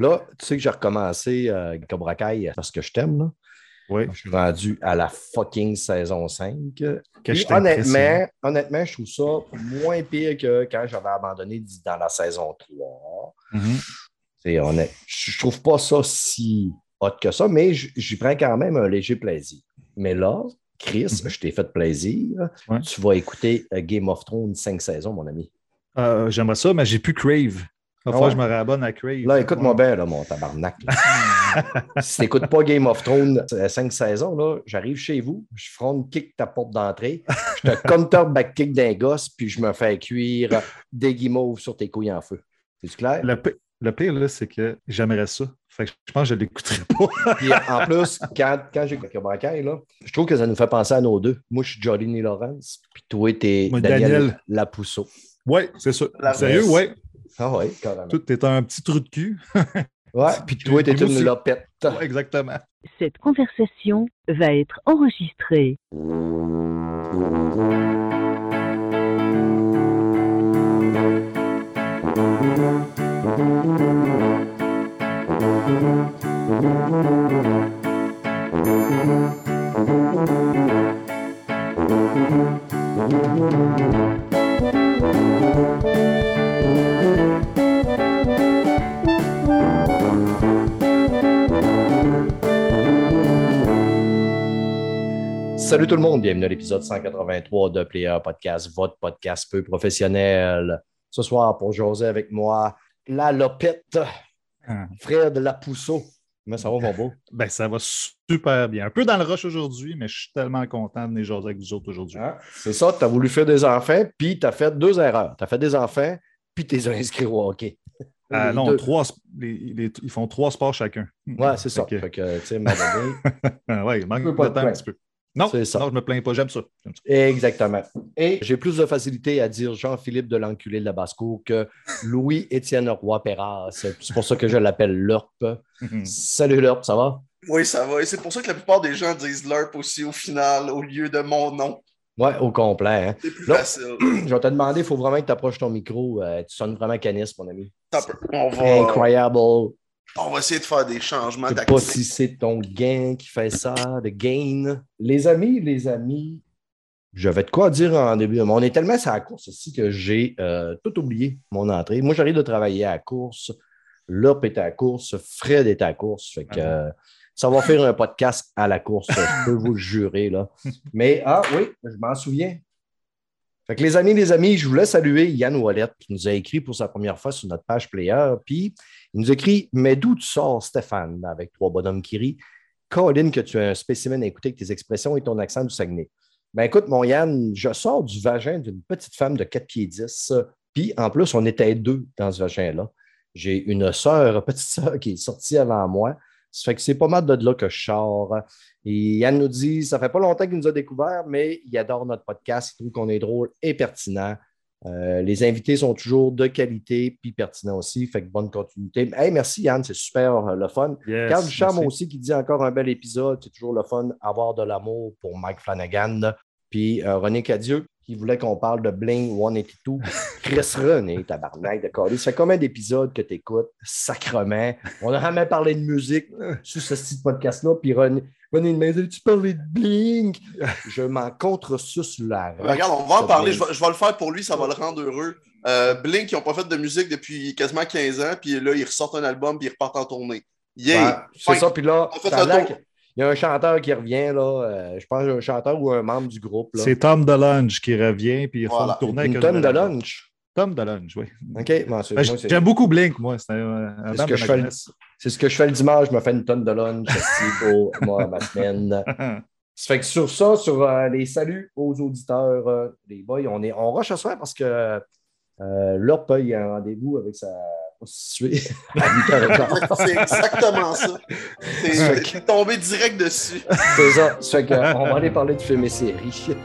Là, tu sais que j'ai recommencé euh, Cobra Kai parce que je t'aime, là. Oui. Je suis rendu à la fucking saison 5. Que Puis je t'impressionne. honnêtement, honnêtement, je trouve ça moins pire que quand j'avais abandonné dans la saison 3. Mhm. C'est honnête. Je je trouve pas ça si hot que ça, mais j'y prends quand même un léger plaisir. Mais là, Chris, Mhm. je t'ai fait plaisir. Ouais. Tu vas écouter euh, Game of Thrones 5 saisons, mon ami. Euh, J'aimerais ça, mais j'ai plus Crave. Il va Ah falloir ouais? que je me réabonne à Crave. Là, écoute-moi bien, là, mon tabarnak. là. si t'écoutes pas Game of Thrones 5 saisons, là, j'arrive chez vous, je front kick ta porte d'entrée, je te counter back kick d'un gosse, puis je me fais cuire des guimauves sur tes couilles en feu. C'est clair? Le, le pire, là, c'est que j'aimerais ça. Fait que je pense que je ne l'écouterai pas. Puis en plus, quand, quand Kai, là, je trouve que ça nous fait penser à nos deux. Moi, je suis Jolene Lawrence, puis toi, t'es Daniel, Daniel. Lapousseau. oui, c'est ça. La Sérieux, oui. Ah ouais, carrément. Tout est un petit trou de cul. Ouais, puis toi, t'es une aussi. lopette. Ouais, exactement. Cette conversation va être enregistrée. Salut tout le monde, bienvenue à l'épisode 183 de Player Podcast, votre podcast peu professionnel. Ce soir, pour José avec moi, la lopette, Ah. Fred Lapousseau. Mais ça va, mon beau? Ben, ça va super bien. Un peu dans le rush aujourd'hui, mais je suis tellement content de venir jaser avec vous autres aujourd'hui. Hein? C'est ça, tu as voulu faire des enfants, puis tu as fait deux erreurs. Tu as fait des enfants, puis tu les as inscrits au hockey. Ah, Les non, trois, sp- les- les- ils font trois sports chacun. Ouais, c'est ça. Que- Fait que, tu sais, Ah, il manque de temps te un petit peu. Non, C'est ça. non, je me plains pas. J'aime ça. J'aime ça. Exactement. Et j'ai plus de facilité à dire Jean-Philippe de l'enculé de la Basco que Louis-Étienne Roy-Perras. C'est pour ça que je l'appelle LURP. Mhm. Salut LURP, ça va? Oui, ça va. Et c'est pour ça que la plupart des gens disent LERP aussi au final, au lieu de mon nom. Ouais, au complet. hein. C'est plus Non. facile. Je vais te demander, il faut vraiment que tu approches ton micro. Euh, tu sonnes vraiment canis, mon ami. Top. On va, Incroyable. On va essayer de faire des changements Je sais pas tactiques. si c'est ton gain qui fait ça, de gain. Les amis, les amis, je vais te quoi dire en début. Mais on est tellement sur la course ici que j'ai euh, tout oublié, mon entrée. Moi, j'arrive de travailler à la course. Lop est à la course. Fred est à la course. Fait que, Ah euh, ça va faire un podcast à la course, je peux vous le jurer. Là. Mais, ah oui, je m'en souviens. Fait que les amis, les amis, je voulais saluer Yann Wallet qui nous a écrit pour sa première fois sur notre page Player. Puis, il nous écrit Mais d'où tu sors, Stéphane, avec trois bonhommes qui rient? Colin, que tu as un spécimen à écouter avec tes expressions et ton accent du Saguenay. Ben écoute, mon Yann, je sors du vagin d'une petite femme de 4 pieds 10. Puis, en plus, on était deux dans ce vagin-là. J'ai une sœur, petite sœur, qui est sortie avant moi. Ça fait que c'est pas mal de là que je sors. Et Yann nous dit Ça fait pas longtemps qu'il nous a découvert, mais il adore notre podcast. Il trouve qu'on est drôle et pertinent. Euh, les invités sont toujours de qualité puis pertinents aussi. Fait que bonne continuité. Hey, merci Yann, c'est super euh, le fun. Yes, Carl Ducharme aussi qui dit encore un bel épisode. C'est toujours le fun avoir de l'amour pour Mike Flanagan. Puis euh, René Cadieux qui voulait qu'on parle de Bling 182. Chris René, tabarnak de Carly. Ça fait combien d'épisodes que tu écoutes? Sacrement. On n'a jamais parlé de musique sur ce style podcast-là. Puis René, René dit Tu parlais de Bling Je m'en contre-suce la Ben, regarde, on va en parler. Je vais, je vais le faire pour lui, ça va le rendre heureux. Euh, Blink, ils n'ont pas fait de musique depuis quasiment 15 ans, puis là, ils ressortent un album, puis ils repartent en tournée. Yeah! Ouais, c'est ça. Puis là, On fait y a un chanteur qui revient, là. euh, je pense un chanteur ou un membre du groupe. Là. C'est Tom DeLonge qui revient, puis ils Voilà. font tourner avec Une un tonne de nouvel album. lunch. Tom DeLonge, oui. OK. Bon, c'est, Ben, J'aime beaucoup Blink, moi. C'est un, un C'est ce que je fais le- jeunesse. c'est ce que je fais le dimanche. Je me fais une tonne de lunch aussi pour moi, ma semaine. Ça fait que sur ça, sur euh, les saluts aux auditeurs, euh, les boys, on, est, on rush ce soir parce que euh, là, il a un rendez-vous avec sa prostituée à 8h15. C'est exactement ça. C'est c'est tombé direct dessus. C'est ça. Ça fait que, euh, on va aller parler de films et séries.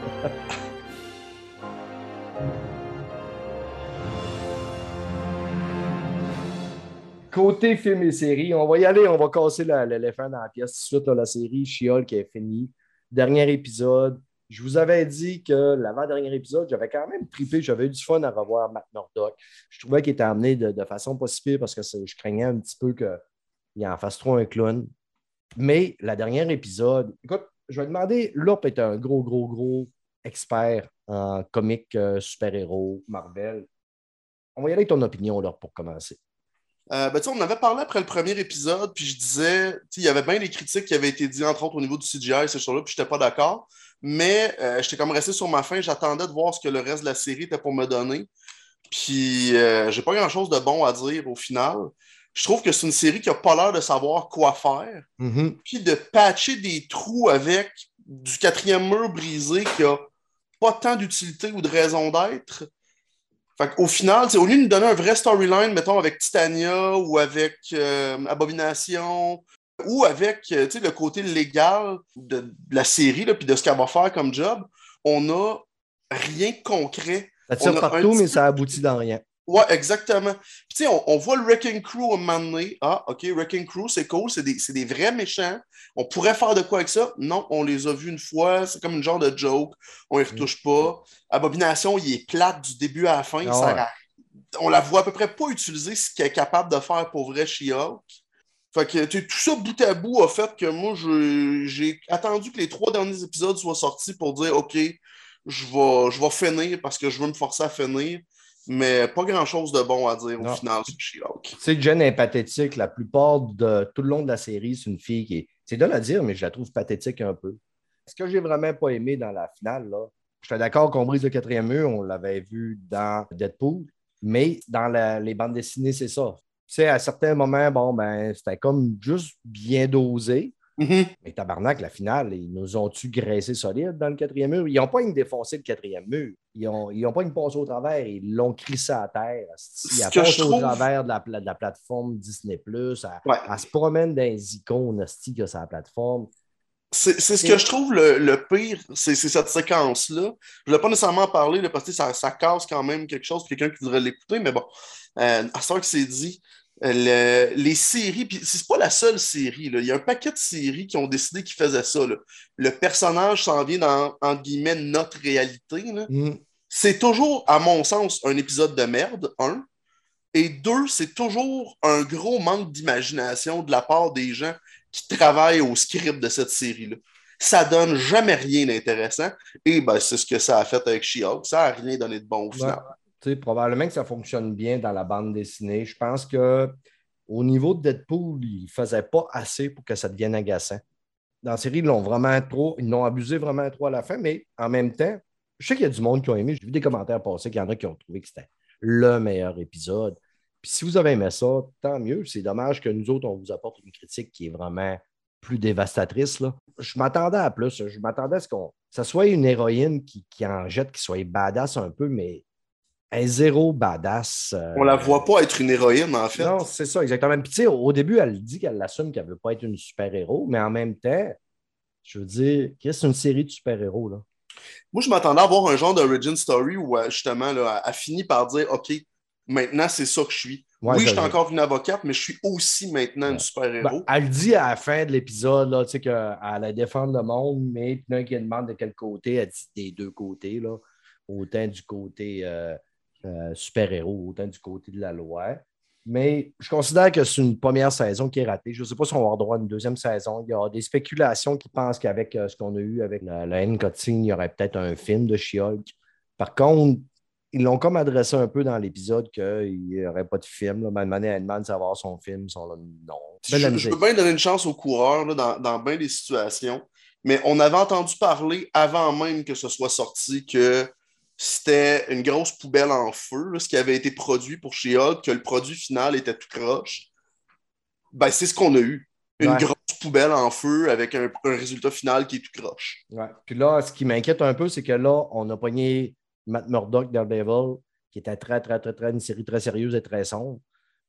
Côté films et séries, on va y aller, on va casser l'éléphant dans la pièce tout de suite. là, la série Chiol qui est finie. Dernier épisode. Je vous avais dit que l'avant-dernier épisode, j'avais quand même trippé, j'avais eu du fun à revoir Matt Murdock. Je trouvais qu'il était amené de, façon pas si pire parce que je craignais un petit peu qu'il en fasse trop un clown. Mais la dernière épisode, écoute, je vais demander, Lop est un gros, gros, gros expert en comics euh, super-héros, Marvel. On va y aller avec ton opinion, là, pour commencer. Euh, ben, on avait parlé après le premier épisode, puis je disais, il y avait bien des critiques qui avaient été dites, entre autres au niveau du CGI, ces choses-là, puis je n'étais pas d'accord. Mais euh, j'étais comme resté sur ma faim, j'attendais de voir ce que le reste de la série était pour me donner. Puis euh, j'ai pas grand-chose de bon à dire au final. Je trouve que c'est une série qui a pas l'air de savoir quoi faire, Mhm. puis de patcher des trous avec du quatrième mur brisé qui a pas tant d'utilité ou de raison d'être. Fait au final, au lieu de nous donner un vrai storyline, mettons, avec Titania ou avec euh, Abomination ou avec euh, le côté légal de, de la série, puis de ce qu'elle va faire comme job, on n'a rien de concret. Ça tire On a un partout, mais ça aboutit dans rien. Ouais, exactement. Puis, tu sais, on, on voit le Wrecking Crew à un moment donné. Ah, OK, Wrecking Crew, c'est cool, c'est des, des vrais méchants. On pourrait faire de quoi avec ça? Non, on les a vus une fois, c'est comme une genre de joke, on les retouche pas. Abomination, il est plate du début à la fin. Ah ça ouais. On la voit à peu près pas utiliser ce qu'elle est capable de faire pour vrai She-Hulk. Fait que tout ça bout à bout a fait que moi, je- j'ai attendu que les trois derniers épisodes soient sortis pour dire OK, je vais, je vais finir parce que je veux me forcer à finir. Mais pas grand-chose de bon à dire Non. au final sur She-Hulk. Tu sais, Jen est pathétique. La plupart de tout le long de la série, c'est une fille qui est. C'est drôle à dire, mais je la trouve pathétique un peu. Ce que j'ai vraiment pas aimé dans la finale, là, j'étais d'accord qu'on brise le quatrième mur, on l'avait vu dans Deadpool, mais dans la- les bandes dessinées, c'est ça. Tu sais, à certains moments, bon, ben, c'était comme juste bien dosé. Mhm. Mais tabarnak, la finale, ils nous ont-tu graissé solide dans le quatrième mur? Ils n'ont pas une défoncé le quatrième mur. Ils n'ont ils ont pas une passé au travers. Ils l'ont crissé à terre. Ils a passé au trouve- travers de la, de la plateforme Disney+. Elle, Ouais. elle se promène dans les icônes que sur la plateforme. C'est c'est ce que je trouve le, le pire, c'est cette séquence-là. Je ne voulais pas nécessairement en parler là, parce que ça, ça casse quand même quelque chose, quelqu'un qui voudrait l'écouter, mais bon, euh, à ce que c'est dit, euh, le- les séries, puis c'est pas la seule série, là. il y a un paquet de séries qui ont décidé qu'ils faisaient ça. là. Le personnage s'en vient dans, entre guillemets, notre réalité. là. C'est toujours, à mon sens, un épisode de merde, un. Et deux, c'est toujours un gros manque d'imagination de la part des gens qui travaillent au script de cette série-là. Ça donne jamais rien d'intéressant. Et ben, c'est ce que ça a fait avec She-Hulk. Ça n'a rien donné de bon au final. Tu sais, probablement que ça fonctionne bien dans la bande dessinée. Je pense que au niveau de Deadpool, il ne faisait pas assez pour que ça devienne agaçant. Dans la série, ils l'ont vraiment trop, ils l'ont abusé vraiment trop à la fin, mais en même temps, je sais qu'il y a du monde qui a aimé. J'ai vu des commentaires passer qu'il y en a qui ont trouvé que c'était le meilleur épisode. Puis si vous avez aimé ça, tant mieux. C'est dommage que nous autres, on vous apporte une critique qui est vraiment plus dévastatrice. Là. Je m'attendais à plus. Je m'attendais à ce qu'on ça soit une héroïne qui, qui en jette, qui soit badass un peu, mais elle est zéro badass. euh, On la voit pas être une héroïne, en fait. Non, c'est ça, exactement. Puis tu sais, au début, elle dit qu'elle assume qu'elle ne veut pas être une super-héros, mais en même temps, je veux dire, qu'est-ce une série de super-héros, là? Moi, je m'attendais à voir un genre d'origin story où, euh, justement, là, elle finit par dire OK, maintenant, c'est ça que je suis. Ouais, oui, je suis encore une avocate, mais je suis aussi maintenant une Ouais. super-héros. Ben, elle dit à la fin de l'épisode là, tu sais, qu'elle allait défendre le monde, mais un qui demande de quel côté, elle dit des deux côtés, là, autant du côté euh, euh, super-héros, autant du côté de la loi. Mais je considère que c'est une première saison qui est ratée. Je ne sais pas si on va avoir droit à une deuxième saison. Il y a des spéculations qui pensent qu'avec euh, ce qu'on a eu avec la, la haine cutting, il y aurait peut-être un film de She-Hulk. Par contre, ils l'ont comme adressé un peu dans l'épisode qu'il n'y aurait pas de film. Là. Ben, demande de savoir son film. Sont là, non. Je, veux bien donner une chance aux coureurs là, dans, dans bien des situations, mais on avait entendu parler avant même que ce soit sorti que c'était une grosse poubelle en feu, là, ce qui avait été produit pour She-Hulk, que le produit final était tout croche. Ben, c'est ce qu'on a eu. Une Ouais. grosse poubelle en feu avec un, un résultat final qui est tout croche. Ouais. Puis là, ce qui m'inquiète un peu, c'est que là, on a pogné Matt Murdock Daredevil, qui était très, très, très, très, une série très sérieuse et très sombre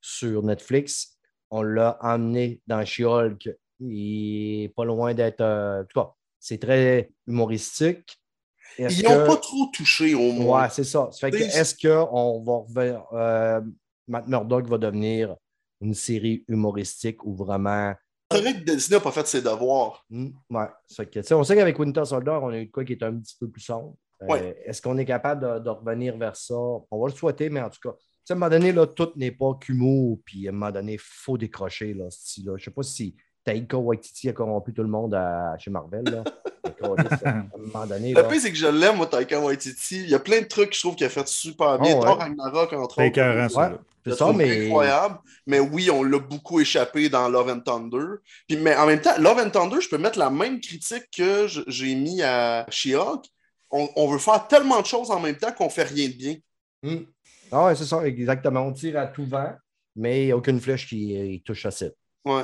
sur Netflix. On l'a emmené dans She-Hulk. Il est pas loin d'être. euh, en tout cas, c'est très humoristique. Ils n'ont que- pas trop touché au moins. Ouais, c'est ça. Ça fait que, C'est- est-ce qu'on va revenir. euh, Matt Murdock va devenir une série humoristique ou vraiment montrerait que Disney n'a pas fait ses devoirs. Hmm, ouais. Ça fait que, tu sais, on sait qu'avec Winter Soldier, on a eu de quoi qui est un petit peu plus sombre. Euh. Est-ce qu'on est capable de, de revenir vers ça? On va le souhaiter, mais en tout cas, tu sais, à un moment donné, là, tout n'est pas qu'humour, puis à un moment donné, il faut décrocher. Là, ce là. Je ne sais pas si Taika Waititi a corrompu tout le monde à- chez Marvel. Là. Mais câlisse, à un moment donné, Le pire, c'est que je l'aime, moi, Taika Waititi. Il y a plein de trucs que je trouve qu'il a fait super bien. Ouais. Thor Ragnarok, entre C'est autres. c'est ça, mais. incroyable. Mais oui, on l'a beaucoup échappé dans Love and Thunder. Puis, mais en même temps, Love and Thunder, je peux mettre la même critique que j'ai mis à She-Hulk. On, on veut faire tellement de choses en même temps qu'on fait rien de bien. Hmm. Ah ouais, c'est ça, exactement. On tire à tout vent, mais il n'y a aucune flèche qui touche à ça. Ouais.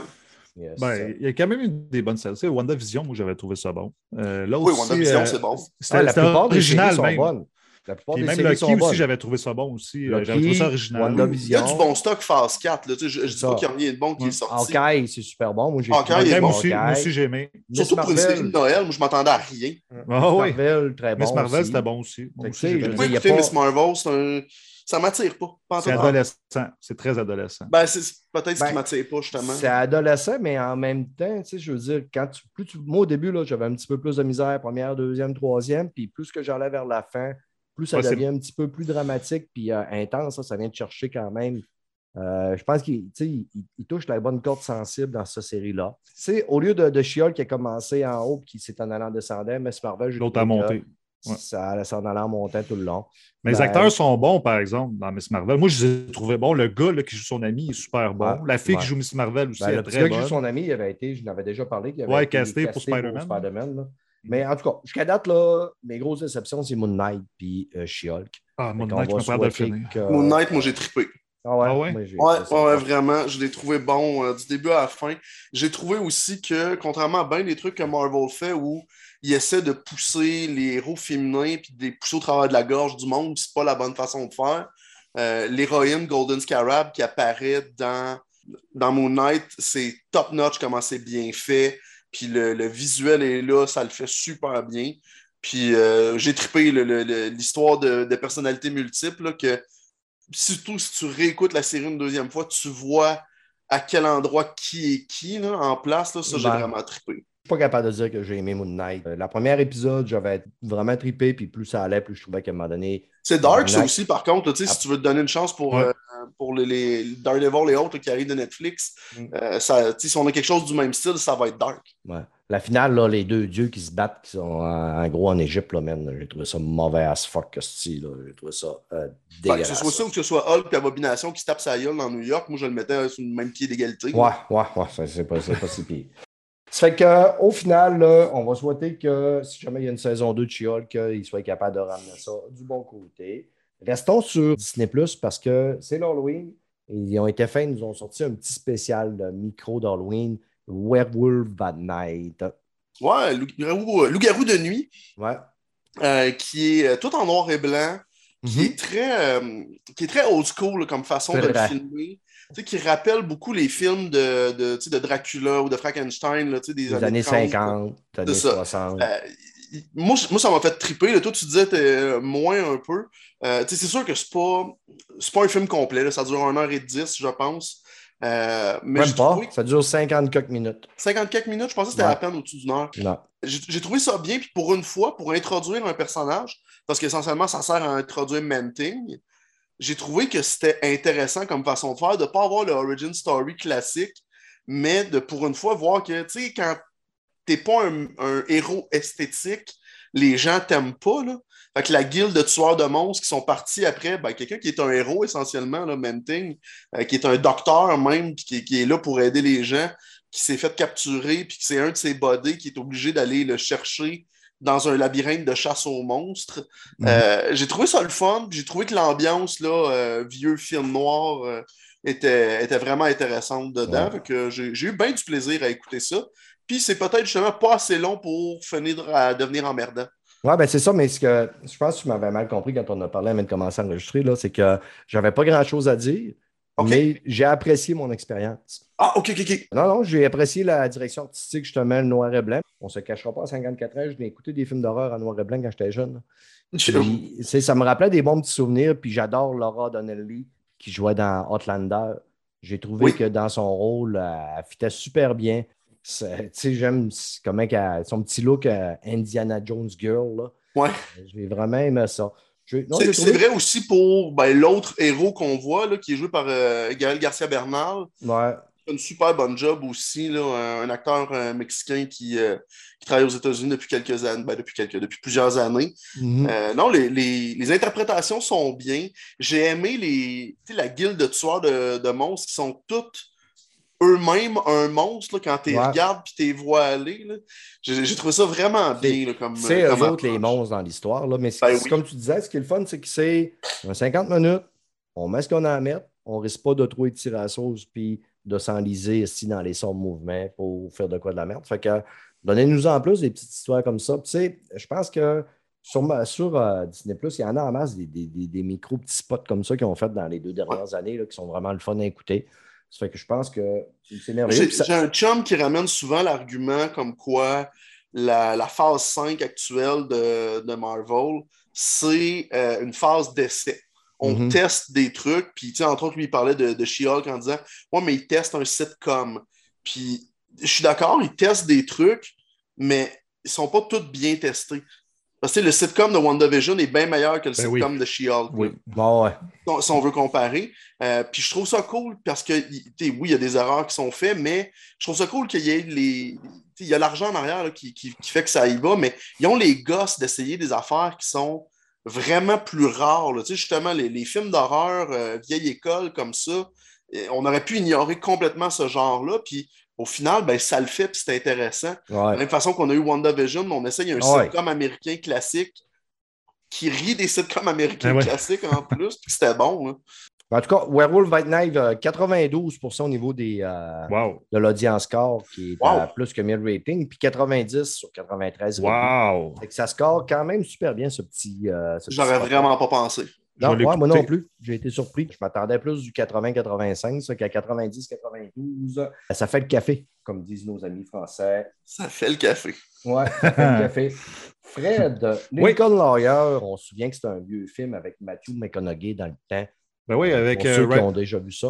Yes. Ben, il y a quand même une des bonnes séries. WandaVision, moi, j'avais trouvé ça bon. Euh, là Oui, WandaVision, euh, c'est bon. C'était Ah, la c'était plupart des séries original, sont même. bonnes. La plupart Puis des même séries Loki sont aussi, j'avais trouvé ça bon aussi. Euh, J'avais trouvé ça original. Il y a du bon stock phase 4. Là, tu sais, je, je dis pas qu'il n'y a rien de bon qui est sorti. Hawkeye, c'est super bon. Moi, j'ai Hawkeye, bon. aussi, moi aussi, j'ai aimé. Surtout pour une série de Noël, moi, je m'attendais à rien. Miss Ah oui. Marvel, très bon. Miss Marvel, c'était bon aussi. Moi pas- Miss Marvel, c'est un... ça m'attire pas. C'est adolescent. C'est très adolescent. Ben, c'est peut-être ce Ben, qui m'attire pas, justement. C'est adolescent, mais en même temps, tu sais, je veux dire, quand tu, plus tu, moi, au début, là, j'avais un petit peu plus de misère, première, deuxième, troisième, puis plus que j'allais vers la fin, plus ça c'est- devient un petit peu plus dramatique, puis euh, intense, ça, ça vient de chercher quand même. Euh, je pense qu'il il, il touche la bonne corde sensible dans cette série-là. Sais, au lieu de, de She-Hulk qui a commencé en haut, qui s'est en allant descendant, Miss Marvel, L'autre a monté. Ouais. Ça s'en allant montant tout le long. Mais les Ben, acteurs sont bons, par exemple, dans Miss Marvel. Moi, je les ai trouvés bons. Le gars là, qui joue son ami est super bon. La fille Ouais. qui joue Miss Marvel aussi Ben, est le très gars qui joue son ami, il avait été, je n'avais déjà parlé, qu'il avait Ouais, été casté pour Spider-Man. Mais en tout cas, jusqu'à date, là, mes grosses déceptions, c'est Moon Knight puis euh, She-Hulk. Ah, qu'on Knight, je me de finir. que- Moon Knight, moi, j'ai trippé. Ah ouais? Ah ouais? Ouais, vraiment. Je l'ai trouvé bon euh, du début à la fin. J'ai trouvé aussi que, contrairement à bien des trucs que Marvel fait où il essaie de pousser les héros féminins puis de les pousser au travers de la gorge du monde, c'est pas la bonne façon de faire. Euh, L'héroïne Golden Scarab qui apparaît dans, dans Moon Knight, c'est top notch comment c'est bien fait. Puis le, le visuel est là, ça le fait super bien. Puis euh, j'ai trippé l'histoire de, de personnalités multiples là, que surtout si tu réécoutes la série une deuxième fois, tu vois à quel endroit qui est qui là, en place. Là, ça, j'ai Ben, vraiment trippé. Je suis pas capable de dire que j'ai aimé Moon Knight. Euh, la première épisode, j'avais vraiment trippé, puis plus ça allait, plus je trouvais qu'à un moment donné. C'est dark, ça aussi, par contre. là, tu sais, Si tu veux te donner une chance pour, Ouais. euh, pour les, les Daredevil et autres qui arrivent de Netflix, Mm. euh, ça, si on a quelque chose du même style, ça va être dark. Ouais. La finale, là, les deux dieux qui se battent, qui sont en, en gros en Égypte, là, j'ai trouvé ça mauvais as fuck, ce là. J'ai trouvé ça euh, dégueulasse. que ce soit ça ou que ce soit Hulk et Abomination qui se tape sa gueule dans New York, moi je le mettais sur le même pied d'égalité. Ouais, ouais, ouais, ça, c'est pas, pas si pire. Ça fait qu'au final, là, on va souhaiter que si jamais il y a une saison 2 de She-Hulk, qu'il soit capable de ramener ça du bon côté. Restons sur Disney Plus parce que c'est l'Halloween. Ils ont été faits, ils nous ont sorti un petit spécial de micro d'Halloween, Werewolf at Night. Ouais, loup-garou loup-garou de nuit, Ouais. euh, qui est euh, tout en noir et blanc, qui Mhm. est très, euh, qui est très old school là, comme façon de le filmer. Tu sais, qui rappelle beaucoup les films de, de, tu sais, de Dracula ou de Frankenstein là, tu sais, des, années 30, 50, années ça. 60. Euh, moi, moi, ça m'a fait triper. Là. Toi, tu disais t'es moins un peu. Euh, c'est sûr que c'est pas, c'est pas un film complet. là. Ça dure 1h10, je pense. Euh, mais Même pas, trouvé ça dure 50 quelques minutes. 54 minutes, je pensais que c'était à peine au-dessus d'une heure. J'ai trouvé ça bien, puis pour une fois, pour introduire un personnage, parce qu'essentiellement, ça sert à introduire Manting, j'ai trouvé que c'était intéressant comme façon de faire, de ne pas avoir le origin story classique, mais de pour une fois voir que, tu sais, quand t'es pas un, un héros esthétique, les gens t'aiment pas, là. Fait que la guilde de tueurs de monstres qui sont partis après, ben, quelqu'un qui est un héros essentiellement, là, Manting, euh, qui est un docteur même, puis qui, qui est là pour aider les gens, qui s'est fait capturer, puis que c'est un de ses bodés qui est obligé d'aller le chercher dans un labyrinthe de chasse aux monstres. Mhm. Euh, j'ai trouvé ça le fun, j'ai trouvé que l'ambiance, là, euh, vieux film noir, était, était vraiment intéressante dedans. Ouais. Que j'ai eu bien du plaisir à écouter ça. Puis c'est peut-être justement pas assez long pour finir à devenir emmerdant. Ouais, ben c'est ça, mais ce que je pense que tu m'avais mal compris quand on a parlé avant de commencer à enregistrer, là, c'est que j'avais pas grand-chose à dire, mais j'ai apprécié mon expérience. Ah, ok, ok, ok. Non, non, j'ai apprécié la direction artistique, justement, le noir et blanc. On se cachera pas à 54 ans, je l'ai écouté des films d'horreur en noir et blanc quand j'étais jeune. Puis, ça me rappelait des bons petits souvenirs, puis j'adore Laura Donnelly qui jouait dans Outlander. J'ai trouvé Oui. que dans son rôle, elle fitait super bien. J'aime comment son petit look euh, Indiana Jones Girl. Là. Ouais. J'ai vraiment aimé ça. C'est trouvé- vrai aussi pour ben, l'autre héros qu'on voit, là, qui est joué par euh, Gaël Garcia Bernal. Ouais. fait une super bonne job aussi, là, un, un acteur euh, mexicain qui, euh, qui travaille aux États-Unis depuis quelques années, ben, depuis, quelques, depuis plusieurs années. Mhm. Euh, non, les, les- les interprétations sont bien. J'ai aimé les, la guilde de tueurs de, de monstres qui sont toutes eux-mêmes un monstre là, quand tu les Ouais. regardes puis tu les vois aller. J'ai trouvé ça vraiment bien là, comme. C'est comme eux autres les monstres dans l'histoire. là, Mais Ben oui. comme tu disais, ce qui est le fun, c'est que c'est un 50 minutes, on met ce qu'on a à mettre, on risque pas de trop étirer la sauce puis de s'enliser ici dans les sorts de mouvement pour faire de quoi de la merde. Fait que donnez-nous en plus des petites histoires comme ça. Je pense que sur, sur euh, Disney il y en a en masse des, des- des- des micro petits spots comme ça qu'ils ont fait dans les deux dernières années là, qui sont vraiment le fun à écouter. Ça fait que je pense que c'est merveilleux. J'ai ça- un chum qui ramène souvent l'argument comme quoi la, la phase 5 actuelle de, de Marvel, c'est euh, une phase d'essai. On Mhm. teste des trucs, puis tu sais, entre autres, lui, il parlait de, de She-Hulk en disant Ouais, mais il teste un sitcom. Puis je suis d'accord, il teste des trucs, mais ils sont pas tous bien testés. Parce que le sitcom de WandaVision est bien meilleur que le Ben oui. sitcom de She-Hulk. Oui. Bon, ouais. si on- veut comparer. Euh, puis je trouve ça cool parce que, oui, il y a des erreurs qui sont faites, mais je trouve ça cool qu'il y ait les. Il y a l'argent en arrière là, qui, qui- qui fait que ça y va, mais ils ont les gosses d'essayer des affaires qui sont vraiment plus rares. là. Justement, les, les films d'horreur euh, vieille école comme ça, on aurait pu ignorer complètement ce genre-là. Puis au final, ben, ça le fait, puis c'est intéressant. De la même façon qu'on a eu WandaVision, on essaye un Ouais. sitcom américain classique qui rit des sitcoms américains Ah ouais. classiques en plus, puis c'était bon. là. En tout cas, Werewolf by Night, euh, 92% au niveau des, euh, Wow. de l'audience score, qui est Wow. à plus que 1000 ratings, puis 90 sur 93 reviews. Wow. Ça score quand même super bien, ce petit. euh, ce J'aurais vraiment pas pensé. Non, ouais, moi l'écouter. non plus. J'ai été surpris. Je m'attendais plus du 80-85, ça qu'à 90-92. Ça fait le café, comme disent nos amis français. Ça fait le café. Ouais, ça fait le café. Fred, Lincoln Lawyer, on se souvient que c'est un vieux film avec Matthew McConaughey dans le temps. Ben oui, avec, Pour euh, ceux qui Ryan- ont déjà vu ça.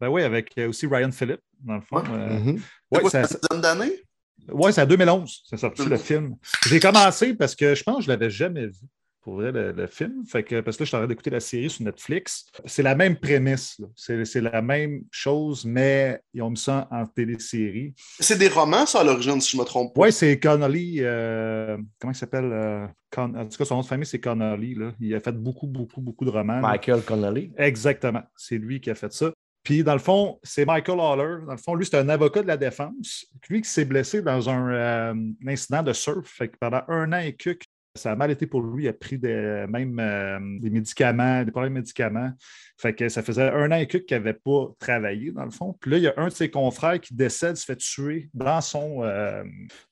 ben oui, avec euh, aussi Ryan Phillip, dans le fond. Ouais. Euh, Mhm. ouais, quoi, ça- c'est une dizaine d'années? Ouais, c'est en 2011, c'est sorti le 2011. film. J'ai commencé parce que je pense que je ne l'avais jamais vu, pour vrai, le, le film. Fait que, parce que là, je suis en train d'écouter la série sur Netflix. C'est la même prémisse. C'est c'est la même chose, mais ils ont mis ça en télésérie. C'est des romans, ça, à l'origine, si je me trompe pas. Oui, c'est Connolly. euh, comment il s'appelle euh, Con- En tout cas, son nom de famille, c'est Connolly. là. Il a fait beaucoup, beaucoup, beaucoup de romans. là. Michael Connolly. Exactement. C'est lui qui a fait ça. Puis, dans le fond, c'est Michael Haller. Dans le fond, lui, c'est un avocat de la défense. Lui qui s'est blessé dans un, euh, un incident de surf. Fait que pendant un an et quelques, ça a mal été pour lui. Il a pris des, même euh, des médicaments, des problèmes de médicaments. Fait que ça faisait un an et quelques qu'il n'avait pas travaillé, dans le fond. Puis là, il y a un de ses confrères qui décède, se fait tuer dans son, euh,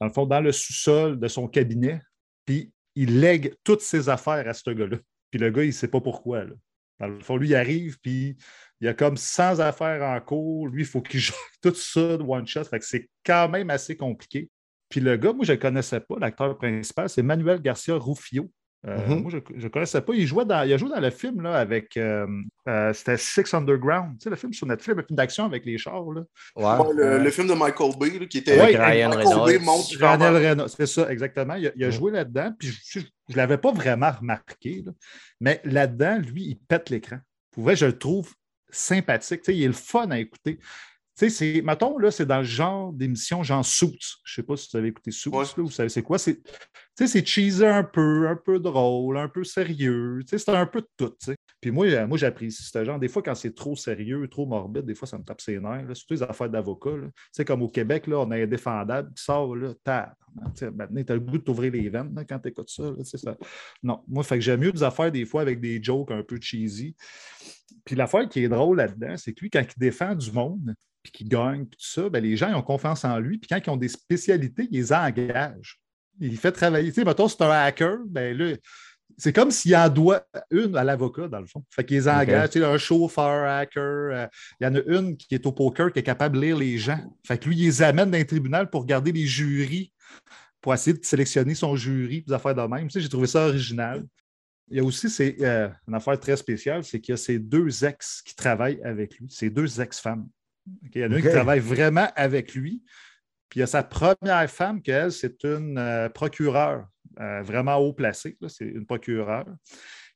dans le fond, dans le sous-sol de son cabinet. Puis il lègue toutes ses affaires à ce gars-là. Puis le gars, il ne sait pas pourquoi. là. Dans le fond, lui, il arrive, puis il y a comme 100 affaires en cours. Lui, il faut qu'il joue tout ça de one shot. Fait que c'est quand même assez compliqué. Puis le gars, moi, je ne le connaissais pas, l'acteur principal, c'est Manuel Garcia Rufio. Euh, Mhm. Moi, je ne connaissais pas. Il, jouait dans, il a joué dans le film là, avec. euh, euh, C'était Six Underground. Tu sais, le film sur Netflix, le film d'action avec les chars. Là. Ouais. Ouais, le, Euh, le film de Michael Bay, là, qui était Ouais, Ryan Michael Reynolds. C'est ça, exactement. Il a, il a Mhm. joué là-dedans, puis je ne l'avais pas vraiment remarqué. là. Mais là-dedans, lui, il pète l'écran. Pour vrai, je le trouve sympathique. Tu sais, il est le fun à écouter. Tu sais, c'est, mettons, là, c'est dans le genre d'émission genre Suits. Je ne sais pas si vous avez écouté Suits, Ouais. là, vous savez c'est quoi. C'est, tu sais, c'est cheesy un peu, un peu drôle, un peu sérieux. Tu sais, c'est un peu de tout. tu sais. Puis moi, euh, moi j'apprécie ce genre. Des fois, quand c'est trop sérieux, trop morbide, des fois, ça me tape ses nerfs. là. Surtout les affaires d'avocat. là. Tu sais, comme au Québec, là, on a Indéfendable qui sort, là, sais, Maintenant, tu as le goût de t'ouvrir les veines là, quand tu écoutes ça, là, ça. Non, moi, fait que j'aime mieux des affaires des fois avec des jokes un peu cheesy. Puis l'affaire qui est drôle là-dedans, c'est que lui, quand il défend du monde, puis qu'il gagne, puis tout ça, ben, les gens ils ont confiance en lui. Puis quand ils ont des spécialités, ils les engagent. Il fait travailler. Tu sais, mettons, c'est un hacker, ben là, c'est comme s'il en doit une à l'avocat, dans le fond. Fait qu'ils les engagent. Tu sais, un chauffeur, hacker. euh, il y en a une qui est au poker qui est capable de lire les gens. Fait que lui, il les amène dans un tribunal pour regarder les jurys, pour essayer de sélectionner son jury, des affaires de même. Tu sais, j'ai trouvé ça original. Il y a aussi c'est, euh, une affaire très spéciale, c'est qu'il y a ces deux ex qui travaillent avec lui, ces deux ex-femmes. Ok, Il y en a une qui travaille vraiment avec lui. Puis il y a sa première femme, qu'elle, c'est une euh, procureure, euh, vraiment haut placée. là, C'est une procureure.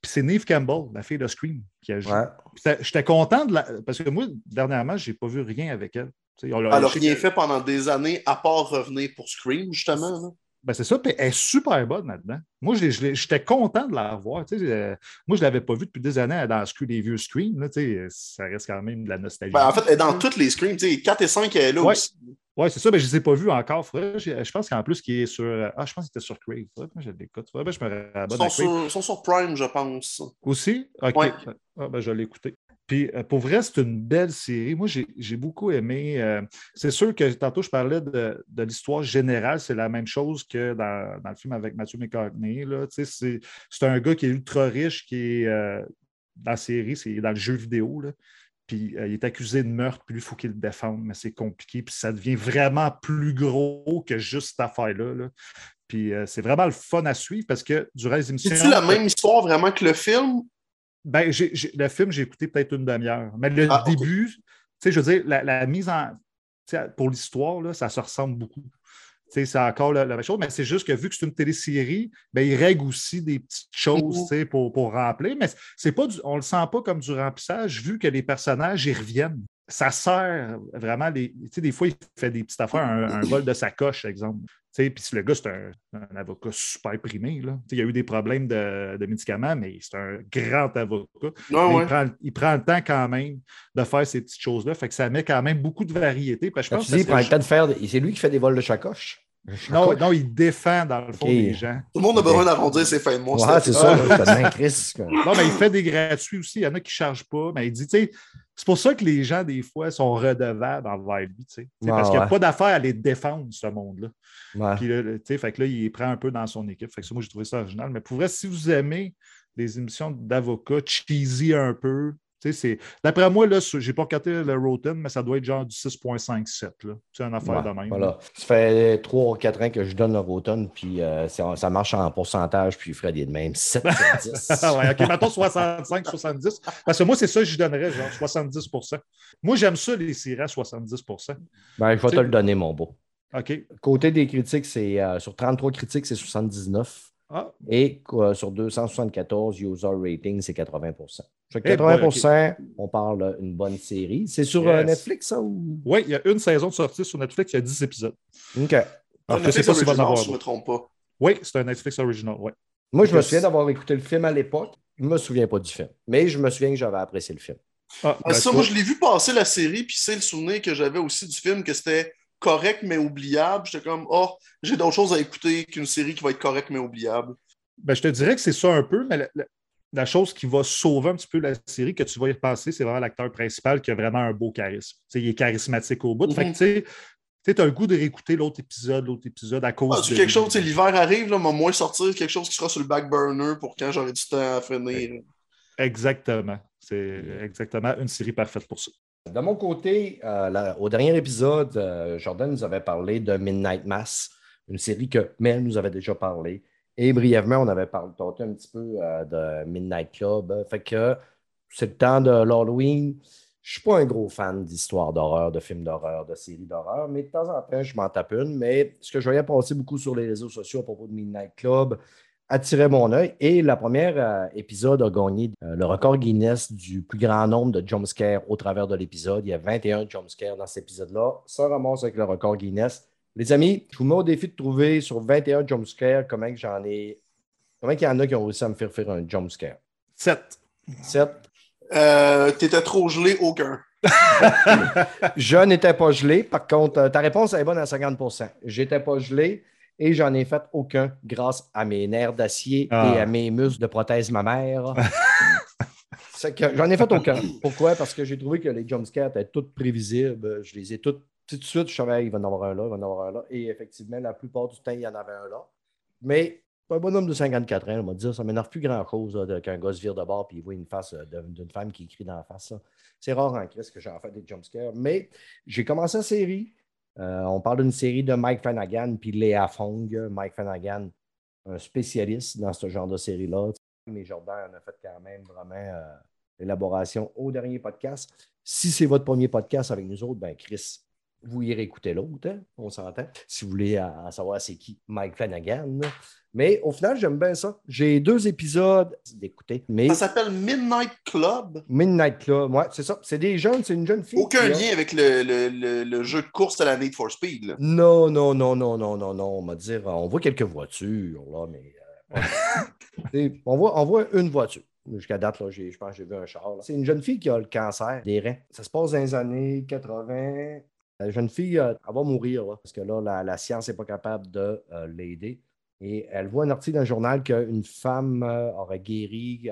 Puis c'est Neve Campbell, la fille de Scream, qui a joué. Ouais. J'étais content de la. Parce que moi, dernièrement, je n'ai pas vu rien avec elle. On sais rien fait pendant des années, à part revenir pour Scream, justement. là? Ben, c'est ça, puis elle est super bonne là-dedans. Moi, l'ai- l'ai- j'étais content de la revoir. euh, moi, je ne l'avais pas vue depuis des années dans les vieux. Là, sais, ça reste quand même de la nostalgie. Ben, en fait, elle est dans toutes les sais, 4 et 5, elle est là Ouais. aussi. Oui, c'est ça, mais je ne les ai pas vus encore. Faudrait- je, je pense qu'en plus, qu'il est sur. Ah, je pense qu'il était sur Crave. Faudrait que je l'écoute. Je me Ils sont sur, ils sont sur Prime, je pense. Aussi? OK. Ouais. Ah, ben, je vais l'écouter. Puis, euh, pour vrai, c'est une belle série. Moi, j'ai beaucoup aimé. euh, c'est sûr que tantôt, je parlais de, de l'histoire générale. C'est la même chose que dans, dans le film avec. Tu sais, C'est un gars qui est ultra riche, qui est euh, dans la série, c'est dans le jeu vidéo. là. Puis euh, il est accusé de meurtre, puis lui, il faut qu'il le défende, mais c'est compliqué. Puis ça devient vraiment plus gros que juste cette affaire-là. là. Puis c'est vraiment le fun à suivre parce que durant les émissions. C'est-tu la même histoire vraiment que le film? Ben, le film, j'ai écouté peut-être une demi-heure. Mais le Ah, début, tu sais, je veux dire, la, la mise en. Pour l'histoire, là, ça se ressemble beaucoup. Tu sais, C'est encore la, la même chose, mais c'est juste que vu que c'est une télésérie, ben, il règle aussi des petites choses Mhm. tu sais, pour, pour remplir. Mais c'est pas du- on ne le sent pas comme du remplissage vu que les personnages y reviennent. Ça sert vraiment. Les, tu sais, des fois, il fait des petites affaires, un, un vol de sacoche, exemple. Puis si le gars, c'est un, un avocat super primé. Là. Il y a eu des problèmes de, de médicaments, mais c'est un grand avocat. Ouais. Il, prend, il prend le temps quand même de faire ces petites choses-là. Fait que ça met quand même beaucoup de variété. Je Quand pense tu que dis, il ça prend le serait- temps de faire. C'est lui qui fait des vols de chacoche. non, non, il défend dans le fond les gens. Tout le monde a besoin d'arrondir ses fins de mois. Ouais, c'est ça. Ah. quoi. Non, mais il fait des gratuits aussi. Il y en a qui ne chargent pas. Mais il dit, tu sais, c'est pour ça que les gens, des fois, sont redevables envers lui. tu sais. Tu sais, Ouais, parce qu'il n'y a ouais. pas d'affaire à les défendre, ce monde-là. Ouais. Puis là, fait que là, il prend un peu dans son équipe. Fait que ça, moi, j'ai trouvé ça original. Mais pour vrai, si vous aimez les émissions d'avocats cheesy un peu. D'après moi, sur- j'ai pas regardé le Rotten, mais ça doit être genre du 6.57. là. C'est une affaire Ouais, de même. voilà. Ça fait 3 ou 4 ans que je donne le Roton, puis euh, ça marche en pourcentage, puis Fred est de même 7 sur 10. Ah ouais, OK, mettons 65, 70. Parce que moi, c'est ça que je donnerais, genre 70% Moi, j'aime ça, les séries à 70% Ben, je vais te le donner, mon beau. OK. Côté des critiques, c'est euh, sur 33 critiques, c'est 79. Ah, Et quoi, sur 274 user rating, c'est 80 Fait que Eh 80% on parle d'une bonne série. C'est sur euh, Yes. Netflix, ça? Ou... oui, il y a une saison de sortie sur Netflix, il y a 10 épisodes. OK. Alors, je Netflix sais pas s'il va en original, avoir si je ne me trompe pas. Oui, c'est un Netflix original, oui. Moi, je me souviens d'avoir écouté le film à l'époque. Je ne me souviens pas du film. Mais je me souviens que j'avais apprécié le film. Ah, Ah, ben, ça, moi, je l'ai vu passer la série, puis c'est le souvenir que j'avais aussi du film, que c'était correct mais oubliable. J'étais comme, oh, j'ai d'autres choses à écouter qu'une série qui va être correcte mais oubliable. Ben, je te dirais que c'est ça un peu, mais la, la- la chose qui va sauver un petit peu la série, que tu vas y repenser, c'est vraiment l'acteur principal qui a vraiment un beau charisme. Il est charismatique au bout. Fait que, Mhm. tu sais, tu as le goût de réécouter l'autre épisode, l'autre épisode à cause Ah, de. quelque chose, l'hiver arrive, là, m'a moins sortir quelque chose qui sera sur le back burner pour quand j'aurai du temps à finir. Exactement. C'est exactement une série parfaite pour ça. De mon côté, euh, au dernier épisode, euh, Jordan nous avait parlé de Midnight Mass, une série que Mel nous avait déjà parlé. Et brièvement, on avait parlé un petit peu euh, de Midnight Club. Fait que c'est le temps de l'Halloween. Je ne suis pas un gros fan d'histoires d'horreur, de films d'horreur, de séries d'horreur, mais de temps en temps, je m'en tape une. Mais ce que je voyais passer beaucoup sur les réseaux sociaux à propos de Midnight Club attirait mon œil. Et la première euh, épisode a gagné euh, le record Guinness du plus grand nombre de jumpscares au travers de l'épisode. Il y a 21 jumpscares dans cet épisode-là. Ça ramasse avec le record Guinness. Les amis, je vous mets au défi de trouver sur 21 jumpscares comment j'en ai. Comment il y en a qui ont réussi à me faire faire un jumpscare? 7. 7. Euh, T'étais trop gelé, aucun. Je n'étais pas gelé. Par contre, euh, ta réponse est bonne à 50% J'étais pas gelé et j'en ai fait aucun grâce à mes nerfs d'acier Ah. et à mes muscles de prothèse mammaire. J'en ai fait aucun. Pourquoi? Parce que j'ai trouvé que les jumpscares étaient toutes prévisibles. Je les ai toutes. Tout de suite, je savais il va en avoir un là, il va en avoir un là. Et effectivement, la plupart du temps, il y en avait un là. Mais un bonhomme de 54 ans, on m'a dit ça m'énerve plus grand-chose qu'un gars se vire de bord et il voit une face euh, d'une femme qui crie dans la face. C'est rare en crise que j'en fais des jumpscares. Mais j'ai commencé la série. Euh, on parle d'une série de Mike Flanagan puis Léa Fong. Mike Flanagan, un spécialiste dans ce genre de série-là. Mais Jordan en a fait quand même vraiment euh, l'élaboration au dernier podcast. Si c'est votre premier podcast avec nous autres, ben Chris, vous irez écouter l'autre, hein, on s'entend. Si vous voulez à, à savoir c'est qui Mike Flanagan. Mais au final, j'aime bien ça. J'ai deux épisodes d'écouter. Mais Ça s'appelle Midnight Club. Midnight Club, ouais, c'est ça. C'est des jeunes, c'est une jeune fille. Aucun a- lien avec le, le- le- le jeu de course de la Need for Speed. là. Non, non, non, non, non, non, non. On va dire, on voit quelques voitures, là, mais. euh, on, voit, on voit une voiture. Jusqu'à date, là, j'ai- je pense que j'ai vu un char. C'est une jeune fille qui a le cancer des reins. Ça se passe dans les années 80. La jeune fille, euh, elle va mourir, parce que là, la, science n'est pas capable de euh, l'aider. Et elle voit un article dans le journal qu'une femme euh, aurait guéri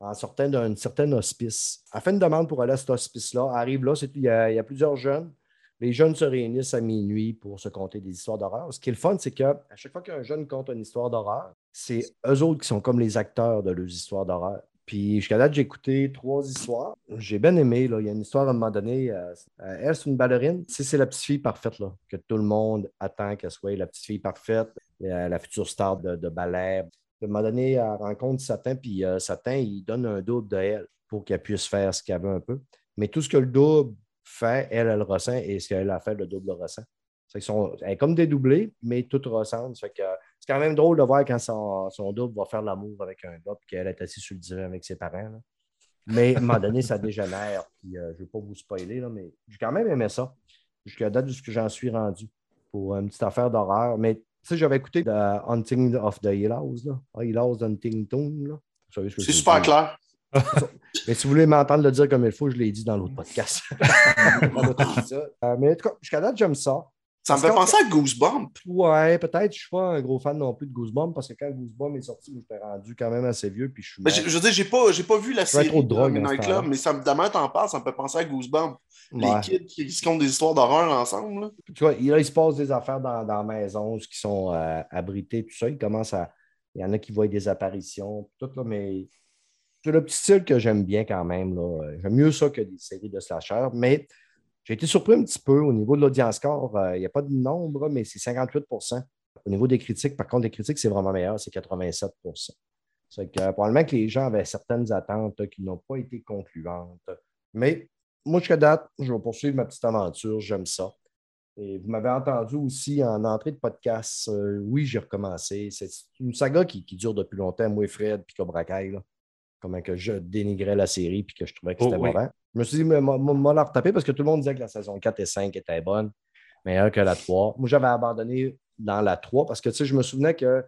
en sortant d'un certain hospice. Elle fait une demande pour aller à cet hospice-là. Elle arrive là, il y, y a plusieurs jeunes. Les jeunes se réunissent à minuit pour se conter des histoires d'horreur. Ce qui est le fun, c'est qu'à chaque fois qu'un jeune compte une histoire d'horreur, c'est eux autres qui sont comme les acteurs de leurs histoires d'horreur. Puis jusqu'à date, j'ai écouté trois histoires. J'ai bien aimé. Là. Il y a une histoire à un moment donné. euh, euh, elle, c'est une ballerine. C'est la petite fille parfaite, là, que tout le monde attend qu'elle soit la petite fille parfaite, euh, la future star de, de ballet. À un moment donné, elle rencontre Satan, puis Satan, il donne un double de elle pour qu'elle puisse faire ce qu'elle veut un peu. Mais tout ce que le double fait, elle, elle le ressent, et ce qu'elle a fait, le double le ressent. C'est qu'ils sont, elle est comme dédoublée, mais tout ressemble. Que c'est quand même drôle de voir quand son, son double va faire l'amour avec un gars, qu'elle est assise sur le divan avec ses parents. là. Mais à un moment donné, ça dégénère. Puis, euh, je ne vais pas vous spoiler, là, mais j'ai quand même aimé ça. Jusqu'à date de ce que j'en suis rendu pour une petite affaire d'horreur. Mais tu sais, j'avais écouté The Hunting of the Hill House, là. Ah, Hill House Huntington. C'est super dire. clair. Mais si vous voulez m'entendre le dire comme il faut, je l'ai dit dans l'autre podcast. Dans. Euh, mais en tout cas, jusqu'à date, j'aime ça. Ça me fait penser à Goosebump. Ouais, peut-être. Je ne suis pas un gros fan non plus de Goosebumps parce que quand Goosebumps est sorti, j'étais rendu quand même assez vieux. Puis je suis Mais je, je veux dire, j'ai pas, j'ai pas vu la série trop de drogue. Club, mais ça me demain t'en parles, ça me fait penser à Goosebump. Les kids qui, qui se comptent des histoires d'horreur ensemble. là. Tu vois, là, il se passe des affaires dans, dans la maison qui sont euh, abritées, tout ça. Il commence à. Il y en a qui voient des apparitions, tout là, mais c'est le petit style que j'aime bien quand même. J'aime mieux ça que des séries de slasher, mais j'ai été surpris un petit peu au niveau de l'audience score. euh, il n'y a pas de nombre, mais c'est 58% Au niveau des critiques, par contre, les critiques, c'est vraiment meilleur, c'est 87% C'est que euh, probablement que les gens avaient certaines attentes là, qui n'ont pas été concluantes. Mais moi, jusqu'à date, je vais poursuivre ma petite aventure. J'aime ça. Et vous m'avez entendu aussi en entrée de podcast. euh, oui, j'ai recommencé. C'est une saga qui, qui dure depuis longtemps. Moi et Fred, puis Cobra Kai, là. Comment que je dénigrais la série puis que je trouvais que Oh, c'était oui. Je me suis dit, mais moi, la retaper parce que tout le monde disait que la saison 4 et 5 étaient bonnes, meilleures que la 3. Moi, j'avais abandonné dans la 3 parce que, tu sais, je me souvenais que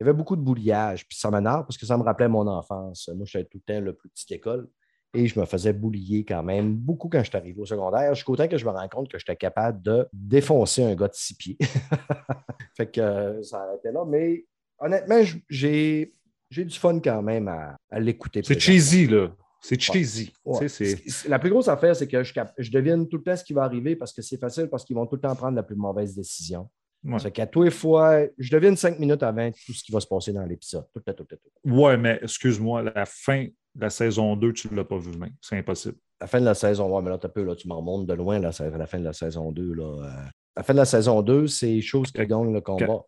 il y avait beaucoup de bouliage, puis ça m'énerve parce que ça me rappelait mon enfance. Moi, j'étais tout le temps le plus petit école et je me faisais boulier quand même beaucoup quand je suis arrivé au secondaire. Jusqu'au temps que je me rends compte que j'étais capable de défoncer un gars de six pieds. fait que euh, ça arrêtait là. Mais honnêtement, j'ai, j'ai du fun quand même à, à l'écouter. C'est cheesy, là. C'est cheesy. Ouais. C'est- La plus grosse affaire, c'est que je, cap- je devine tout le temps ce qui va arriver parce que c'est facile, parce qu'ils vont tout le temps prendre la plus mauvaise décision. Ouais. C'est qu'à tous les fois, je devine cinq minutes avant tout ce qui va se passer dans l'épisode. Tout tout tout temps. Ouais, mais excuse-moi, la fin de la saison 2, tu ne l'as pas vu même. C'est impossible. La fin de la saison, ouais, mais là, t'as peu, là, tu m'en remontes de loin, là, c'est la fin de la saison 2. Là, euh. La fin de la saison 2, c'est chose qui gagne le combat.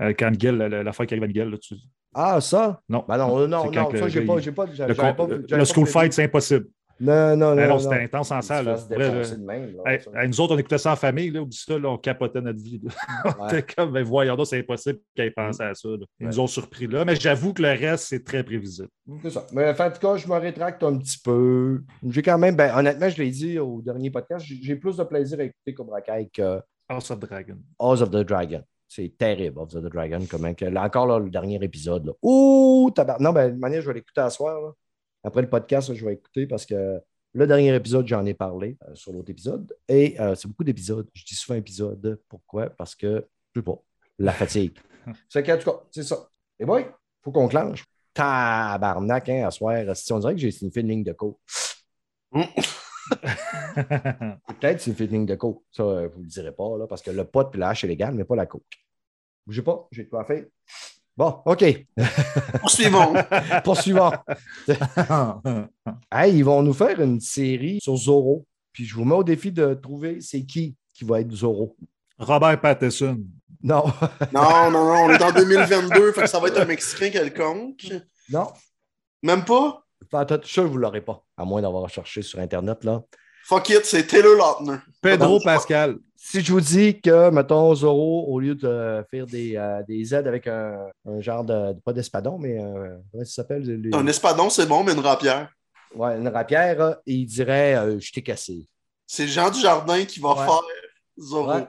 Euh, quand Miguel, la, la, la fois qui arrive à Miguel, là, tu... Ah, ça? Non. Ben non, non, quand non, que ça, le j'ai pas, il- j'ai pas, Le, pas- pas school fight, c'est impossible. Non, non, Ben non. non, c'était non. intense en salle. là. Vrai, même, là, Hey, nous autres, on écoutait ça en famille, là, oublie ça, là, on capotait notre vie. on était comme, ben voyons, donc, c'est impossible qu'ils pensé à ça. là. Ils nous ont surpris là, mais j'avoue que le reste, c'est très prévisible. C'est ça. Mais en tout cas, je me rétracte un petit peu. J'ai quand même, ben, honnêtement, je l'ai dit au dernier podcast, j'ai j'ai plus de plaisir à écouter Cobra Kai que House of Dragon. House of the Dragon. C'est terrible, of the Dragon. Comment que, là, encore là, le dernier épisode. Là. Ouh, tabar... Non, ben, de manière, je vais l'écouter à soir. là. Après le podcast, je vais écouter parce que le dernier épisode, j'en ai parlé euh, sur l'autre épisode. Et euh, c'est beaucoup d'épisodes. Je dis souvent épisode. Pourquoi? Parce que, je sais pas, la fatigue. c'est qu'en tout cas, c'est ça. Et boy, il faut qu'on clenche. Tabarnak, hein, à soir. Si on dirait que j'ai signé une ligne de coke. Peut-être c'est une ligne de coke. Ça, euh, vous ne le direz pas, là, parce que le pot et la hache est légal, mais pas la coke. Bougez pas, j'ai de quoi faire. Bon, OK. Poursuivons. Poursuivons. Hey, ils vont nous faire une série sur Zorro. Puis je vous mets au défi de trouver c'est qui qui va être Zorro. Robert Pattinson. Non, Non, non, non, on est en 2022, fait que ça va être un Mexicain quelconque. non. Même pas? Enfin, tout ça, vous ne l'aurez pas, à moins d'avoir cherché sur Internet. là. Fuck it, c'est Taylor Lautner. Pedro Pascal. Si je vous dis que, mettons, Zoro, au lieu de faire des, euh, des aides avec un, un genre de, pas d'espadon, mais euh, comment ça s'appelle? Les- Un espadon, c'est bon, mais une rapière. Ouais, une rapière, euh, il dirait euh, Je t'ai cassé. C'est Jean Dujardin qui va Ouais. faire Zorro. Ouais.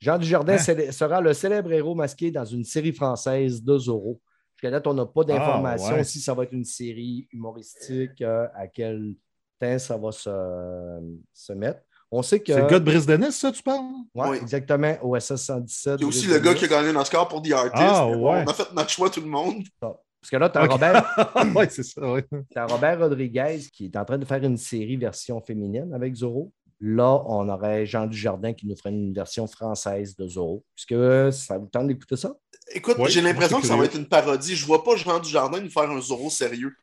Jean Dujardin Hein? sera le célèbre héros masqué dans une série française de Zorro. Jusqu'à date, on n'a pas d'informations Ah, ouais. si ça va être une série humoristique, euh, à quel temps ça va se, se mettre. On sait que. C'est le gars de Brise de Nice, ça, tu parles? Ouais, Oui. exactement, OSS 117. Il y a aussi le gars qui a gagné un Oscar pour The Artist. Ah, bon, ouais. On a fait notre choix, tout le monde. Parce que là, tu as Ok. Robert, oui, c'est ça, oui. t'as Robert Rodriguez qui est en train de faire une série version féminine avec Zorro. Là, on aurait Jean Dujardin qui nous ferait une version française de Zorro. Est-ce que ça vous tente d'écouter ça? Écoute, j'ai l'impression que ça va être une parodie. Je vois pas Jean Dujardin nous faire un Zorro sérieux.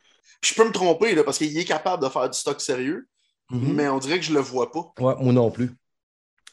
Je peux me tromper, là, parce qu'il est capable de faire du stock sérieux, Mhm. mais on dirait que je le vois pas. Ouais, moi non plus.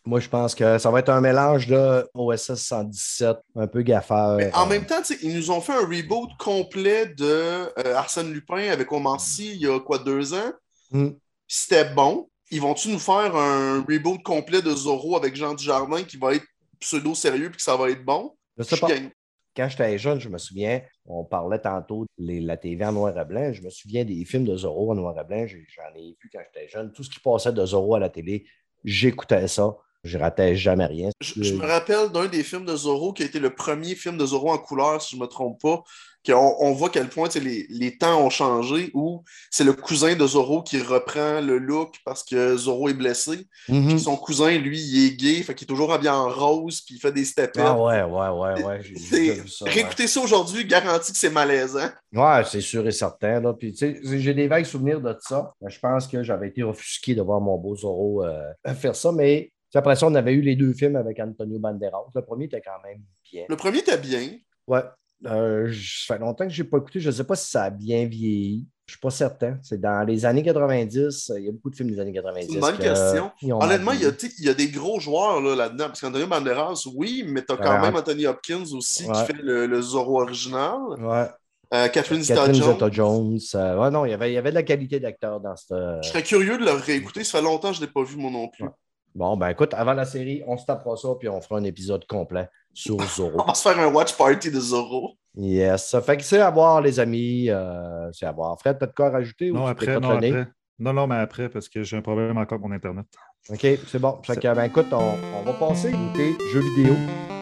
Moi, je pense que ça va être un mélange de OSS 117, un peu gaffeur. Mais en même temps, ils nous ont fait un reboot complet de euh, Arsène Lupin avec Omancy il y a quoi, deux ans? Hmm. C'était bon. Ils vont-tu nous faire un reboot complet de Zorro avec Jean Dujardin qui va être pseudo-sérieux puis que ça va être bon? Je sais Je pas. gagne. Quand j'étais jeune, je me souviens, on parlait tantôt de la TV en noir et blanc. Je me souviens des films de Zorro en noir et blanc. J'en ai vu quand j'étais jeune. Tout ce qui passait de Zorro à la télé, j'écoutais ça. Je ratais jamais rien. Je, je me rappelle d'un des films de Zorro qui a été le premier film de Zorro en couleur, si je ne me trompe pas, qu'on on voit à quel point les, les temps ont changé, où c'est le cousin de Zorro qui reprend le look parce que Zorro est blessé. Puis son cousin, lui, il est gay, fait qu'il est toujours habillé en rose, puis il fait des step Ah ouais, ouais, ouais, ouais. Déjà vu ça. ouais. Ça aujourd'hui, garanti que c'est malaisant. Ouais, c'est sûr et certain. Là. Puis, j'ai des vagues souvenirs de ça. Je pense que j'avais été offusqué de voir mon beau Zorro euh, faire ça. Mais après ça, on avait eu les deux films avec Antonio Banderas. Le premier était quand même bien. Le premier était bien. Ouais. Euh, ça fait longtemps que je n'ai pas écouté. Je ne sais pas si ça a bien vieilli. Je ne suis pas certain. C'est dans les années 90. Il y a beaucoup de films des années 90. C'est une bonne que, question. euh, Honnêtement, il y, a, vieilli. tu sais, il y a des gros joueurs là, là-dedans. parce qu'Antonio Banderas, oui, mais t'as quand Ouais. même Anthony Hopkins aussi Ouais. qui fait le, le Zorro original. Ouais. Euh, Catherine Zeta-Jones. Zeta-Jones. euh, ouais, non, il y, avait, il y avait de la qualité d'acteur dans cette. Je serais curieux de le réécouter. Ça fait longtemps que je ne l'ai pas vu, moi non plus. Ouais. Bon, ben écoute, avant la série, on se tapera ça, puis on fera un épisode complet sur Zorro. On va se faire un watch party de Zorro. Yes. Ça fait que c'est à voir, les amis. euh, c'est à voir. Fred, t'as de quoi rajouter ou Non, tu après, non, après. Non, non, mais après, parce que j'ai un problème encore avec mon Internet. OK, c'est bon. Fait que, ben écoute, on, on va passer écouter jeux vidéo.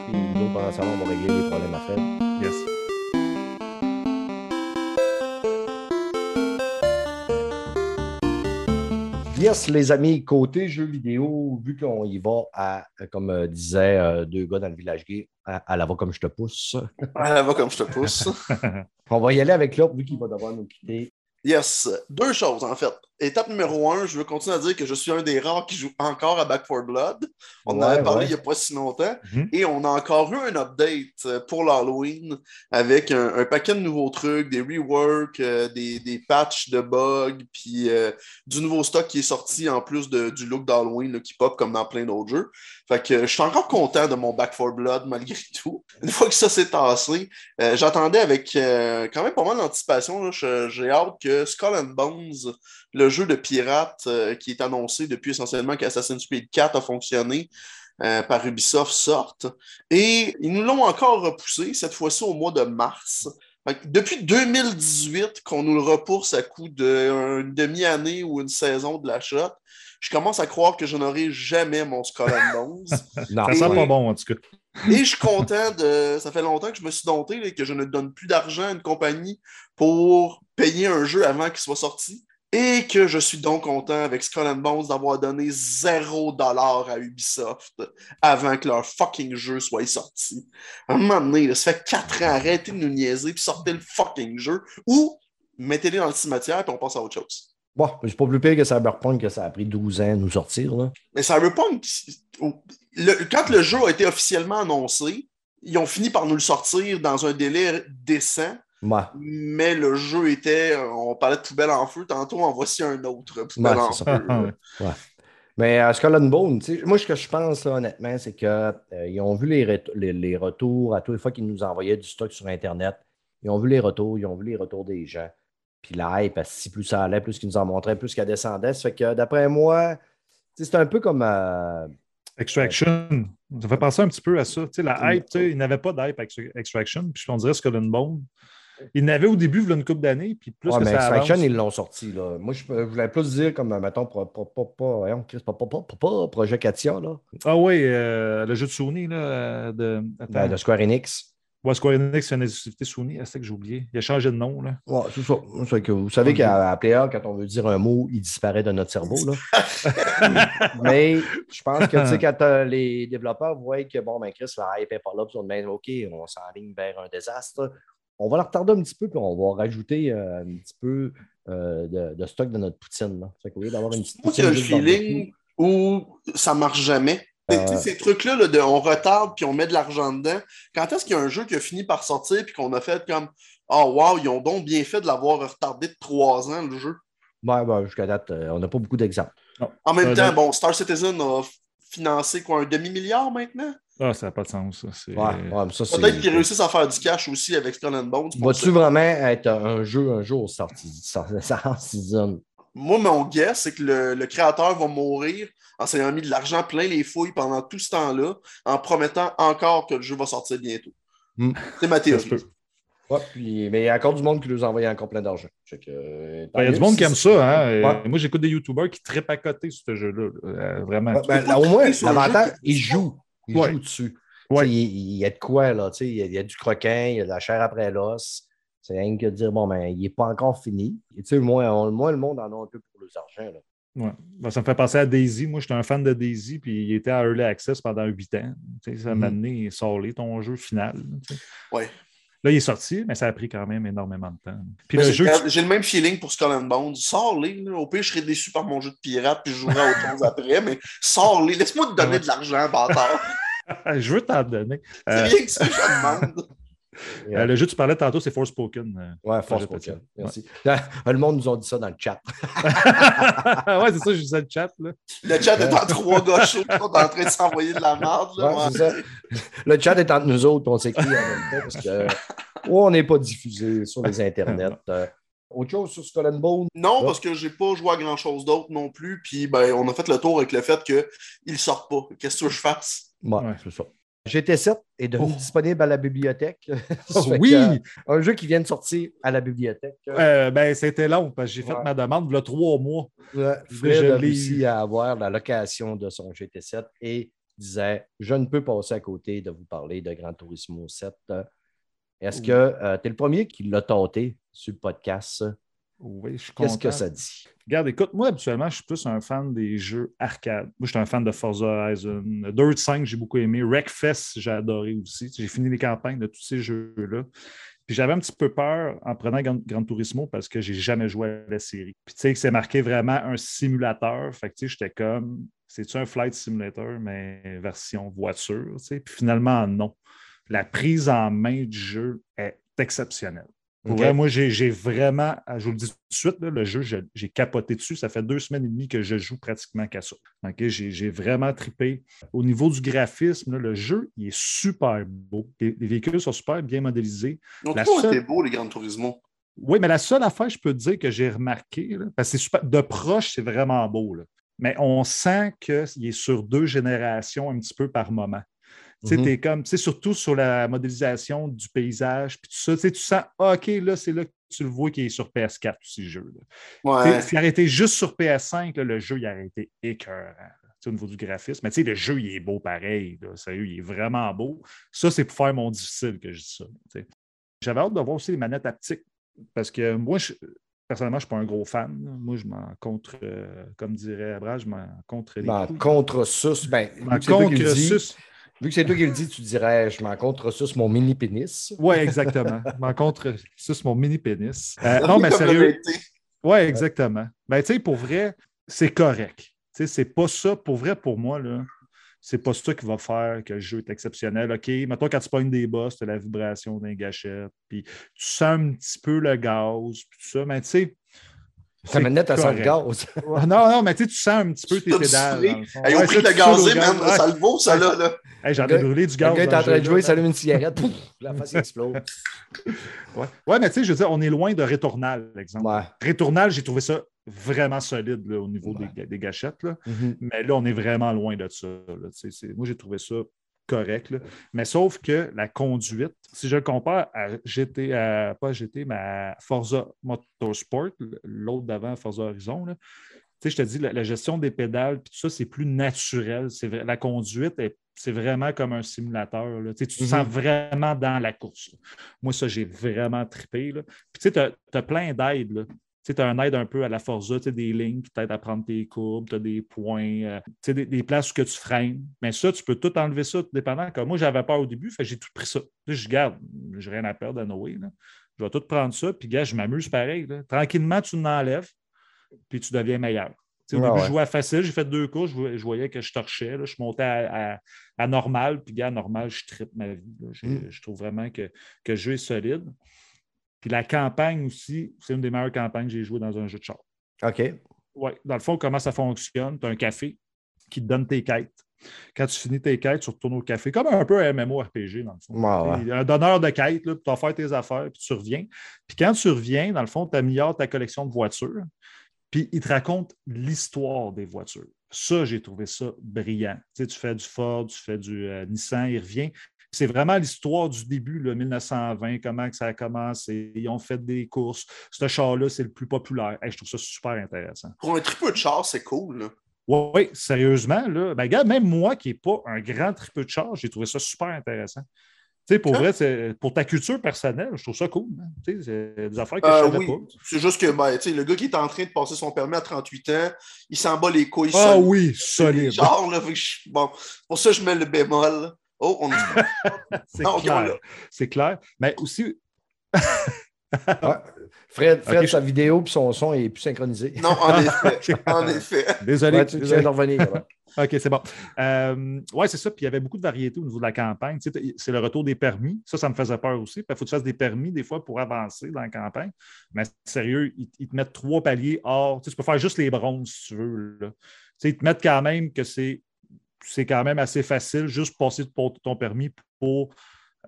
Puis nous, autres, pendant ce temps, on va régler les problèmes à Fred. Yes. Yes, les amis, côté jeux vidéo, vu qu'on y va à, comme euh, disait euh, deux gars dans le village gay, à, à la va comme je te pousse. Ah, va comme je te pousse. On va y aller avec l'autre, vu qu'il va devoir nous quitter. Yes. Deux choses, en fait. Étape numéro un, je veux continuer à dire que je suis un des rares qui joue encore à Back 4 Blood. On en avait parlé ouais. il n'y a pas si longtemps. Mhm. Et on a encore eu un update euh, pour l'Halloween avec un, un paquet de nouveaux trucs, des reworks, euh, des, des patchs de bugs, puis euh, du nouveau stock qui est sorti en plus de- du look d'Halloween qui pop comme dans plein d'autres jeux. Fait que je suis encore content de mon Back 4 Blood malgré tout. Une fois que ça s'est tassé, euh, j'attendais avec euh, quand même pas mal d'anticipation. J'ai hâte que Skull and Bones, le jeu de pirate euh, qui est annoncé depuis essentiellement qu'Assassin's Creed 4 a fonctionné euh, par Ubisoft, sorte. Et ils nous l'ont encore repoussé, cette fois-ci au mois de mars. Depuis 2018 qu'on nous le repousse à coup d'une demi-année ou une saison de l'achat, je commence à croire que je n'aurai jamais mon Skull and Bones. Non, Ça sent pas bon, en tout cas. Et je suis content de. Ça fait longtemps que je me suis dompté là, que je ne donne plus d'argent à une compagnie pour payer un jeu avant qu'il soit sorti. Et que je suis donc content avec Skull and Bones d'avoir donné 0$ à Ubisoft avant que leur fucking jeu soit sorti. À un moment donné, là, ça fait 4 ans, arrêtez de nous niaiser puis sortez le fucking jeu ou mettez-les dans le cimetière puis on passe à autre chose. Bon, c'est pas plus pire que Cyberpunk, que ça a pris 12 ans à nous sortir. Là. Mais Cyberpunk, le- quand le jeu a été officiellement annoncé, ils ont fini par nous le sortir dans un délai décent, Ouais, mais le jeu était, on parlait de poubelle en feu, tantôt en voici un autre, poubelle Ouais, en feu. Ouais. Mais à Skull and Bone, moi, ce que je pense, là, honnêtement, c'est qu'ils ont vu les, ret- les- les retours à toutes les fois qu'ils nous envoyaient du stock sur Internet. Ils ont vu les retours, ils ont vu les retours des gens. Puis la hype, si plus ça allait, plus qu'il nous en montrait, plus qu'elle descendait. Ça fait que d'après moi, c'est un peu comme. euh, Extraction. Ça fait penser un petit peu à ça. La hype, il n'avait pas d'hype avec Extraction. Puis on dirait Skull and Bone. Il n'avait au début, il une couple d'années, puis plus ouais, que mais ça Extraction, avance. ils l'ont sorti. Là. Moi, je, je voulais plus dire comme, mettons, Projet Katia, là, Ah oui, euh, le jeu de Sony, là, euh, de... Ben, de Square Enix. Ouais, Square Enix, c'est une exclusivité Sony. C'est ça que j'ai oublié. Il a changé de nom, là. Ouais, c'est ça. C'est que vous savez qu'à à Player, quand on veut dire un mot, il disparaît de notre cerveau. Là. Mais je pense que tu sais, quand euh, les développeurs voient que bon, ben Chris, la hype n'est pas là, puis on dit OK, on s'enligne vers un désastre. On va la retarder un petit peu, puis on va rajouter euh, un petit peu euh, de, de stock de notre poutine. Là. Fait qu'au lieu d'avoir une petite Moi, poutine le juste feeling où ça marche jamais. Euh, Ces trucs-là, là, de, on retarde puis on met de l'argent dedans. Quand est-ce qu'il y a un jeu qui a fini par sortir puis qu'on a fait comme Oh wow, ils ont donc bien fait de l'avoir retardé de trois ans, le jeu. Ouais, ben, jusqu'à date, euh, on n'a pas beaucoup d'exemples. En même Euh, temps, donc- bon, Star Citizen a financé quoi, un demi-milliard maintenant? Ah, ça n'a pas de sens. Ouais, Peut-être qu'ils réussissent à faire du cash aussi avec Skull and Bones. Va-tu vraiment être un jeu un jour sorti, sorti, sorti season? Moi, mon guess, c'est que le, le créateur va mourir en s'ayant mis de l'argent plein les fouilles pendant tout ce temps-là, en promettant encore que le jeu va sortir bientôt. Hmm. C'est ma théorie. Ouais, puis, mais il y a encore du monde qui nous envoie encore plein d'argent. Euh, Ben, Il y a du monde qui aime ça. Hein? Euh, Ouais. Moi, j'écoute des YouTubers qui trippent à côté sur ce jeu-là. là. Euh, vraiment. Ouais, ben, au moins, l'avantage, jeu que- il joue. Il Ouais. joue dessus. Il, il y a de quoi, là. tu sais, Il y, a, il y a du croquin, il y a de la chair après l'os. C'est rien que de dire, bon, ben, il n'est pas encore fini. Et tu sais, moins, on- moins le monde en a un peu pour les argent. Là. Ouais. Ben, ça me fait penser à Daisy. Moi, j'étais un fan de Daisy, puis il était à Early Access pendant huit ans. Tu sais, ça m'a Mhm. amené, sorlé ton jeu final. tu sais. Ouais. Là, il est sorti, mais ça a pris quand même énormément de temps. Puis le j'ai- le même feeling pour Skull and Bones. Sors-les. Au pire, je serais déçu par mon jeu de pirate puis je jouerai autre chose après, mais sors-les. Laisse-moi te donner Ouais. de l'argent, bâtard. je veux t'en donner. C'est Euh, rien que ça, je te euh, le jeu que tu parlais tantôt, c'est Forspoken. euh. Ouais, ça. Merci. Le monde nous a dit ça dans le chat. ouais, c'est ça, je disais le chat. Là. Le chat est en trois gars chauds qui sont en train de s'envoyer de la merde. là. Ouais, Ouais. c'est ça. Le chat est entre nous autres, on s'écrit en même temps parce que euh, on n'est pas diffusé sur les internets. Euh, autre chose sur Skull and Bone? Non, Ouais. parce que j'ai pas joué à grand chose d'autre non plus. Puis ben, on a fait le tour avec le fait qu'ils ne sortent pas. Qu'est-ce que tu veux que je fasse? Ouais, Ouais. c'est ça. GT7 est devenu Oh. disponible à la bibliothèque. Oui! que, euh, un jeu qui vient de sortir à la bibliothèque. Euh, ben, c'était long parce que j'ai fait ma demande il y a trois mois. Ouais, je Fred a réussi à avoir la location de son GT7 et disait Je ne peux passer à côté de vous parler de Gran Turismo 7. Est-ce Oui. que tu es le premier qui l'a tenté sur le podcast? Oui, je suis Qu'est-ce que ça dit? Regarde, écoute, moi, habituellement, je suis plus un fan des jeux arcade. Moi, je suis un fan de Forza Horizon. Dirt 5, j'ai beaucoup aimé. Wreckfest, j'ai adoré aussi. J'ai fini les campagnes de tous ces jeux-là. Puis j'avais un petit peu peur en prenant Gran, Gran Turismo parce que j'ai jamais joué à la série. Puis tu sais que c'est marqué vraiment un simulateur. Fait que tu sais, j'étais comme, c'est-tu un flight simulator, mais version voiture, tu sais? Puis finalement, non. La prise en main du jeu est exceptionnelle. Pour OK. vrai, moi, j'ai vraiment, je vous le dis tout de suite, là, le jeu, je- j'ai capoté dessus. Ça fait deux semaines et demie que je joue pratiquement qu'à ça. OK, J'ai vraiment trippé. Au niveau du graphisme, là, le jeu, il est super beau. Les, les véhicules sont super bien modélisés. Ils ont La toujours seule- été beaux, les Gran Turismo. Oui, mais la seule affaire, je peux te dire que j'ai remarqué, là, parce que c'est super, de proche, c'est vraiment beau. là. Mais on sent qu'il est sur deux générations un petit peu par moment. Tu Mhm. t'es comme, surtout sur la modélisation du paysage, puis tout ça, tu sens, ah, OK, là, c'est là que tu le vois qu'il est sur PS4 aussi, le jeu. Ouais. Sais, S'il été juste sur PS5, là, le jeu, il aurait été écœurant. là, Au niveau du graphisme. Mais tu sais, le jeu, il est beau pareil. là. Sérieux, il est vraiment beau. Ça, c'est pour faire mon difficile que je dis ça. J'avais hâte de voir aussi les manettes haptiques. Parce que moi, je- personnellement, je ne suis pas un gros fan. Moi, je m'en contre, euh, comme dirait Abraham, je m'en contre les Ben, contre sus, ben, qui contre sus. Vu que c'est toi qui le dis, tu dirais je m'en contre sus mon mini pénis. Oui, exactement. Je m'en contre sus mon mini pénis. Euh, non, mais sérieux. Oui, exactement. Ben, tu sais, pour vrai, c'est correct. Tu sais, c'est pas ça, pour vrai, pour moi, là, c'est pas ça qui va faire que le jeu est exceptionnel. OK, mettons, quand tu pognes des boss, tu as la vibration d'un gâchette, puis tu sens un petit peu le gaz, puis tout ça, mais tu sais. Ta manette, elle sent le gaz. Non, non, mais tu sais, tu sens un petit peu tes pédales. le. Hey, Ils ont pris ça, le tu saoules au gazé, gaz. man. Ça le vaut, ça, là. là. Hey, J'en Le ai brûlé du Le gaz. gars est en le train de jouer, s'allume une cigarette, pouf, la face explose. Ouais. ouais, mais tu sais, je veux dire, on est loin de Rétournal, exemple. Ouais. Rétournal, j'ai trouvé ça vraiment solide là, au niveau Ouais. des, des gâchettes. là. Mhm. Mais là, on est vraiment loin de ça. là. Moi, j'ai trouvé ça correct. là. Mais sauf que la conduite, si je le compare à GT, à, pas GT, mais à Forza Motorsport, l'autre d'avant, Forza Horizon, là, tu sais, je te dis, la, la gestion des pédales, puis tout ça, c'est plus naturel. C'est vrai- la conduite, est- c'est vraiment comme un simulateur. là. Tu sais, tu te sens vraiment dans la course. là. Moi, ça, j'ai vraiment trippé. là. Puis tu sais, tu as, plein d'aides. Tu as un aide un peu à la Forza, tu des lignes qui t'aident à prendre tes courbes, tu as des points, euh, tu des, des places où que tu freines. Mais ça, tu peux tout enlever ça, tout dépendant. Comme moi, j'avais peur au début, fait j'ai tout pris ça. Je garde, j'ai rien à perdre à Noé. là. Je vais tout prendre ça, puis gars, je m'amuse pareil. là. Tranquillement, tu l'enlèves, puis tu deviens meilleur. Au début, ouais. je jouais à facile, j'ai fait deux courses, je voyais, je voyais que je torchais, là, je montais à, à- à normal, puis gars, normal, je tripe ma vie. Je, Mm. je trouve vraiment que, que le jeu est solide. Puis la campagne aussi, c'est une des meilleures campagnes que j'ai jouées dans un jeu de char. OK. Oui, dans le fond, comment ça fonctionne? Tu as un café qui te donne tes quêtes. Quand tu finis tes quêtes, tu retournes au café, comme un peu un MMORPG, dans le fond. A Un donneur de quêtes, là, puis tu vas faire tes affaires, puis tu reviens. Puis quand tu reviens, dans le fond, tu améliores ta collection de voitures, puis il te raconte l'histoire des voitures. Ça, j'ai trouvé ça brillant. Tu sais, tu fais du Ford, tu fais du euh, Nissan, il revient. C'est vraiment l'histoire du début, là, 1920, comment que ça a commencé. Ils ont fait des courses. Ce char-là, c'est le plus populaire. Hey, je trouve ça super intéressant. Pour un tripeux de char, c'est cool. Là. Oui, sérieusement, là, ben, regarde, même moi qui n'ai pas un grand tripeux de char, j'ai trouvé ça super intéressant. Pour Hein? vrai, pour ta culture personnelle, je trouve ça cool. hein. C'est des affaires que Euh, je ne savais oui, pas. c'est juste que ben, le gars qui est en train de passer son permis à 38 ans, il s'en bat les couilles. Ah solide. oui, solide. Genre, là, je- bon, pour ça, je mets le bémol. Oh, on est. C'est clair. l'a. C'est clair. Mais aussi, Ah, Fred, Fred je- sa vidéo et son son est plus synchronisé. Non, en effet. en effet. désolé. Ouais, tu, viens de revenir. OK, c'est bon. Euh, oui, c'est ça. Puis il y avait beaucoup de variétés au niveau de la campagne. Tu sais, t- c'est le retour des permis. Ça, ça me faisait peur aussi. Il faut que tu fasses des permis des fois pour avancer dans la campagne. Mais sérieux, ils, ils te mettent trois paliers hors. Tu, sais, tu peux faire juste les bronzes si tu veux. là. Tu sais, ils te mettent quand même que c'est, c'est quand même assez facile juste passer ton, ton permis pour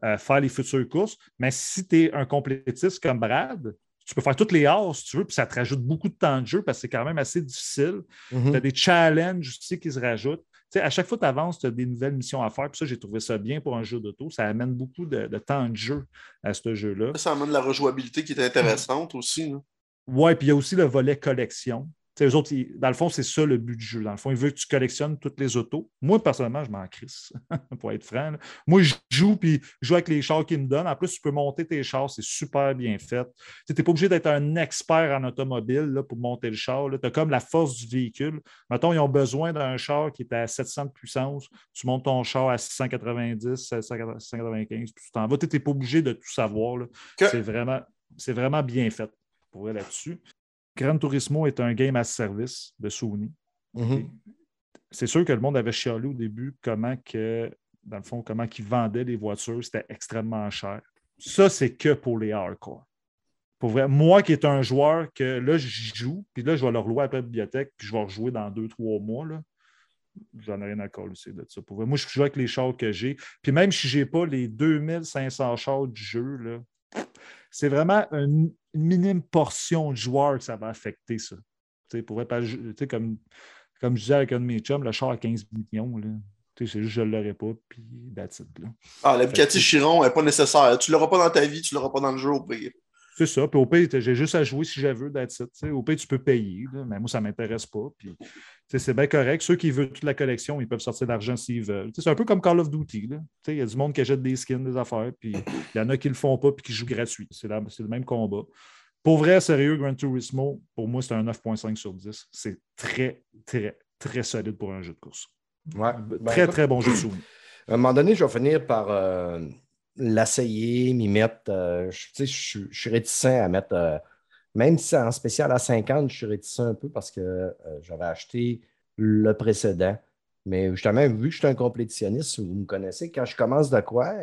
euh, faire les futures courses. Mais si tu es un complétiste comme Brad, tu peux faire toutes les hors si tu veux, puis ça te rajoute beaucoup de temps de jeu parce que c'est quand même assez difficile. Mhm. Tu as des challenges aussi qui se rajoutent. Tu sais, à chaque fois que tu avances, tu as des nouvelles missions à faire. Puis ça, j'ai trouvé ça bien pour un jeu d'auto. Ça amène beaucoup de, de temps de jeu à ce jeu-là. Ça amène la rejouabilité qui est intéressante aussi. là. Ouais, puis il y a aussi le volet collection. Eux autres, ils- dans le fond, c'est ça le but du jeu. Dans le fond, ils veulent que tu collectionnes toutes les autos. Moi, personnellement, je m'en crisse, pour être franc. là. Moi, je joue, puis je joue avec les chars qu'ils me donnent. En plus, tu peux monter tes chars, c'est super bien fait. Tu n'es pas obligé d'être un expert en automobile là, pour monter le char. Tu as comme la force du véhicule. Mettons, ils ont besoin d'un char qui est à 700 de puissance. Tu montes ton char à 690, 695, puis tu t'en vas. Tu n'es pas obligé de tout savoir. Que- C'est vraiment, c'est vraiment bien fait pour là-dessus. Gran Turismo est un game à service de Sony. Mhm. C'est sûr que le monde avait chialé au début comment que, dans le fond, comment ils vendaient les voitures, c'était extrêmement cher. Ça, c'est que pour les hardcore. Pour vrai, moi qui est un joueur que là, j'y joue, puis là, je vais leur louer après la bibliothèque, puis je vais rejouer dans deux, trois mois. Là. J'en ai rien à coller de ça. Pour vrai. Moi, je joue avec les chars que j'ai. Puis même si je n'ai pas les 2500 chars du jeu, là, c'est vraiment une minime portion de joueurs que ça va affecter ça. Tu sais, pour vrai, parce que je- tu sais, comme, comme je disais avec un de mes chums, le char à 15 millions, là, tu sais, c'est juste que je ne l'aurais pas, puis that's it, là. Ah, la Bugatti Chiron n'est pas nécessaire. Tu l'auras pas dans ta vie, tu l'auras pas dans le jeu au pire. C'est ça. Puis au t'as- j'ai juste à jouer si je veux, sais. Au pire, tu peux payer, là, mais moi, ça ne m'intéresse pas. Puis, c'est bien correct. Ceux qui veulent toute la collection, ils peuvent sortir de l'argent s'ils veulent. C'est un peu comme Call of Duty. Il y a du monde qui achète des skins, des affaires, puis il y en a qui ne le font pas puis qui jouent gratuit. C'est le même combat. Pour vrai, sérieux, Gran Turismo, pour moi, c'est un 9.5 sur 10. C'est très, très, très solide pour un jeu de course. Ouais. Ben, très, écoute, très bon jeu de souvenir. À un moment donné, je vais finir par euh, l'essayer, m'y mettre. euh, je, suis- je suis réticent à mettre, euh, même si en spécial à 50, je suis réticent un peu parce que euh, j'avais acheté le précédent. Mais justement, vu que je suis un complétitionniste, vous me connaissez, quand je commence de quoi,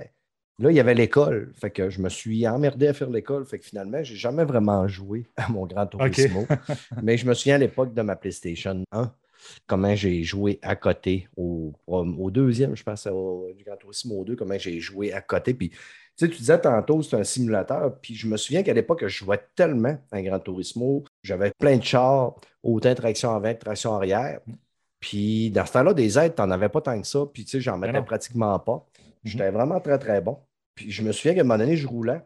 là, il y avait l'école. Fait que je me suis emmerdé à faire l'école. Fait que finalement, j'ai jamais vraiment joué à mon Grand Turismo. Mais je me souviens à l'époque de ma PlayStation 1. Comment j'ai joué à côté au, au deuxième, je pense, au, du Gran Turismo 2, comment j'ai joué à côté. Puis, tu sais, tu disais tantôt, c'est un simulateur. Puis, je me souviens qu'à l'époque, je jouais tellement à Gran Turismo. J'avais plein de chars, autant traction avant que traction arrière. Puis, dans ce temps-là, des aides, tu n'en avais pas tant que ça. Puis, tu sais, j'en Ben mettais non. pratiquement pas. J'étais vraiment très, très bon. Puis, je me souviens qu'à un moment donné, je roulais.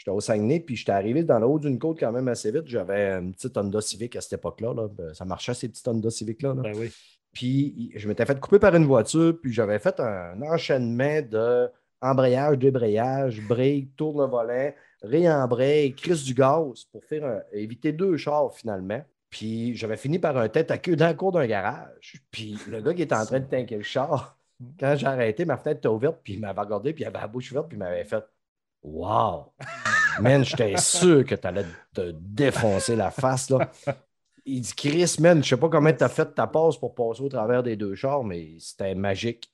J'étais au Saguenay, puis j'étais arrivé dans le haut d'une côte quand même assez vite. J'avais une petite Honda Civic à cette époque-là. là. Ben, Ça marchait, ces petites Honda Civic-là. là. Ben oui. Puis je m'étais fait couper par une voiture, puis j'avais fait un enchaînement de embrayage, débrayage, break, tourne le volant, réembraye, crise du gaz pour faire un- éviter deux chars finalement. Puis j'avais fini par un tête à queue dans le cours d'un garage. Puis le gars qui était en train de tanker le char, quand j'ai arrêté, ma fenêtre était ouverte, puis il m'avait regardé, puis il avait la bouche ouverte, puis il m'avait fait Wow! Man, j'étais sûr que tu allais te défoncer la face. Là. Il dit Chris, man, je sais pas comment tu as fait ta passe pour passer au travers des deux chars, mais c'était magique.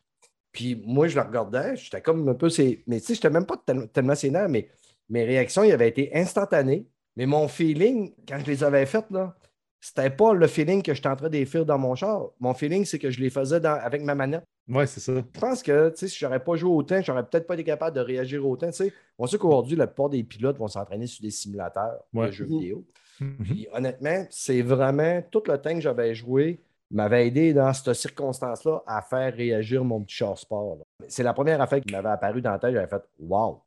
Puis moi, je le regardais, j'étais comme un peu. Mais tu sais, j'étais même pas tel- tellement sénère, mais mes réactions, ils avaient été instantanées. Mais mon feeling, quand je les avais faites, là, c'était pas le feeling que j'étais en train de dans mon char. Mon feeling, c'est que je les faisais avec ma manette. Ouais, c'est ça. Je pense que tu si j'aurais pas joué autant, j'aurais peut-être pas été capable de réagir autant. tu sais. On sait qu'aujourd'hui, la plupart des pilotes vont s'entraîner sur des simulateurs Ouais. de jeux Mhm. vidéo. Mhm. Puis honnêtement, c'est vraiment tout le temps que j'avais joué m'avait aidé dans cette circonstance-là à faire réagir mon petit char sport. là. C'est la première affaire qui m'avait apparu dans la tête. J'avais fait Wow!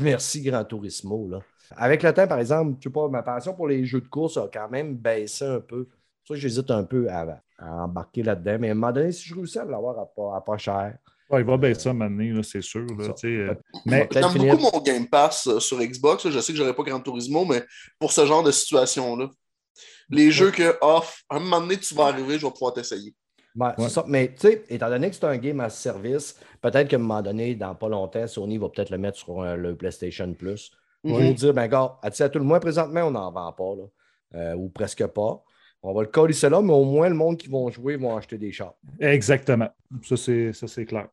Merci Gran Turismo. Là. Avec le temps, par exemple, je sais pas, ma passion pour les jeux de course a quand même baissé un peu. Ça j'hésite un peu à, à embarquer là-dedans. Mais à un moment donné, si je réussis à l'avoir à pas, à pas cher, Ouais, il va baisser ça maintenant, là, c'est sûr. là, euh, Mais- J'aime finir- beaucoup mon Game Pass euh, sur Xbox. Je sais que j'aurais pas Gran Turismo, mais pour ce genre de situation-là, les jeux que, off, à un moment donné, tu vas arriver, je vais pouvoir t'essayer. Ouais, c'est Ouais. ça. Mais tu sais, étant donné que c'est un game à service, peut-être qu'à un moment donné, dans pas longtemps, Sony va peut-être le mettre sur euh, le PlayStation Plus. Pour Mhm. dire, ben gars, à, à tout le moins, présentement, on n'en vend pas, là, euh, ou presque pas. On va le coller là, mais au moins, le monde qui vont jouer vont acheter des chars. Exactement. Ça, c'est, ça, c'est clair.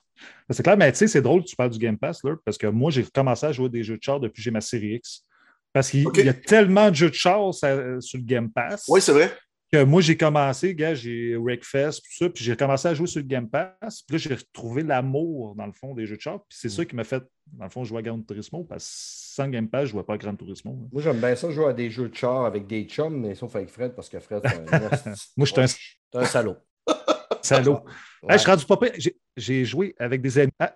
Ça, C'est clair, mais tu sais, c'est drôle que tu parles du Game Pass, là, parce que moi, j'ai commencé à jouer des jeux de char depuis que j'ai ma série X. Parce qu'il y a tellement de jeux de char ça, euh, sur le Game Pass Oui, c'est vrai. Que moi, j'ai commencé, gars, j'ai Wreckfest, tout ça, puis j'ai commencé à jouer sur le Game Pass. Puis là, j'ai retrouvé l'amour, dans le fond, des jeux de char. Puis c'est ça qui m'a fait, dans le fond, jouer à Gran Turismo, parce que sans Game Pass, je ne jouais pas à Gran Turismo. là. Moi, j'aime bien ça, jouer à des jeux de chars avec des chums, mais sauf avec Fred, parce que Fred, c'est un, Moi, j'étais un c'est un salaud. salaud. Ouais. Hey, je suis rendu pas. J'ai- joué avec des amis. Ah,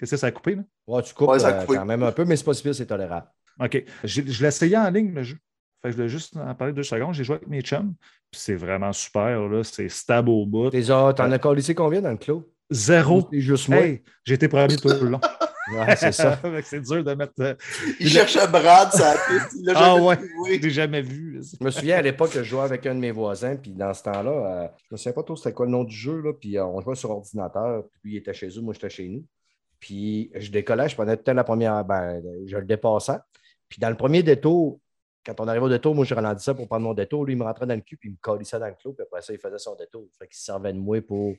qu'est-ce que ça a coupé, là? Ouais, tu coupes Ouais, ça a euh, quand même un peu, mais c'est pas si pire, c'est tolérable. OK. Je l'ai essayé en ligne, le jeu. Fait que je voulais juste en parler deux secondes. J'ai joué avec mes chums. Puis c'est vraiment super. là. C'est stable au bout. Ah, T'en as collé combien dans le clos? Zéro. C'est juste moi? Hey, j'ai été premier tout le long. Ouais, c'est ça. C'est dur de mettre. euh, Il cherchait Brad, ça piste. Il Ah jamais ouais. trouvé. j'ai jamais vu. Je me souviens à l'époque que je jouais avec un de mes voisins, puis dans ce temps-là, euh, je me souviens pas trop c'était quoi le nom du jeu, là, puis euh, on jouait sur ordinateur, puis lui il était chez eux, moi j'étais chez nous. Puis je décollais, je prenais tout le temps la première, ben, je le dépassais. Puis dans le premier détour, quand on arrivait au détour, moi je ralentissais pour prendre mon détour, lui il me rentrait dans le cul, puis il me collissait dans le clos, puis après ça il faisait son détour. Fait qu'il se servait de moi pour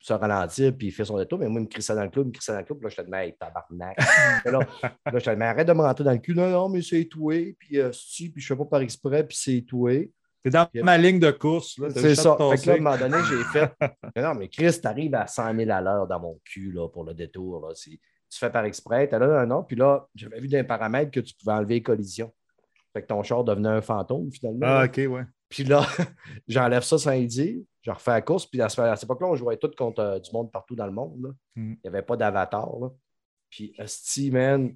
se ralentir, puis il fait son détour, mais moi il me crissait dans le clos, il me crissait dans le clos, puis là je te disais, hey, tabarnak. Là, là, je te dis, mais arrête de me rentrer dans le cul. Non, non, mais c'est toué, puis euh, si, puis je fais pas par exprès, puis c'est toué. C'est dans Yep. ma ligne de course. C'est ça. à te Fait que là, à un moment donné, j'ai fait. Mais non, mais Chris, t'arrives à 100 000 à l'heure dans mon cul là, pour le détour. Là. Tu fais par exprès, t'as là un nom, puis là, j'avais vu dans les paramètres que tu pouvais enlever les collisions. Fait que ton char devenait un fantôme finalement. Ah. OK, ouais. Puis là, j'enlève ça sans y dire. Je refais la course. Puis à ce- à cette époque-là, on jouait tous contre euh, du monde partout dans le monde. là. Mhm. Il n'y avait pas d'avatar. là. Puis, Esti, man,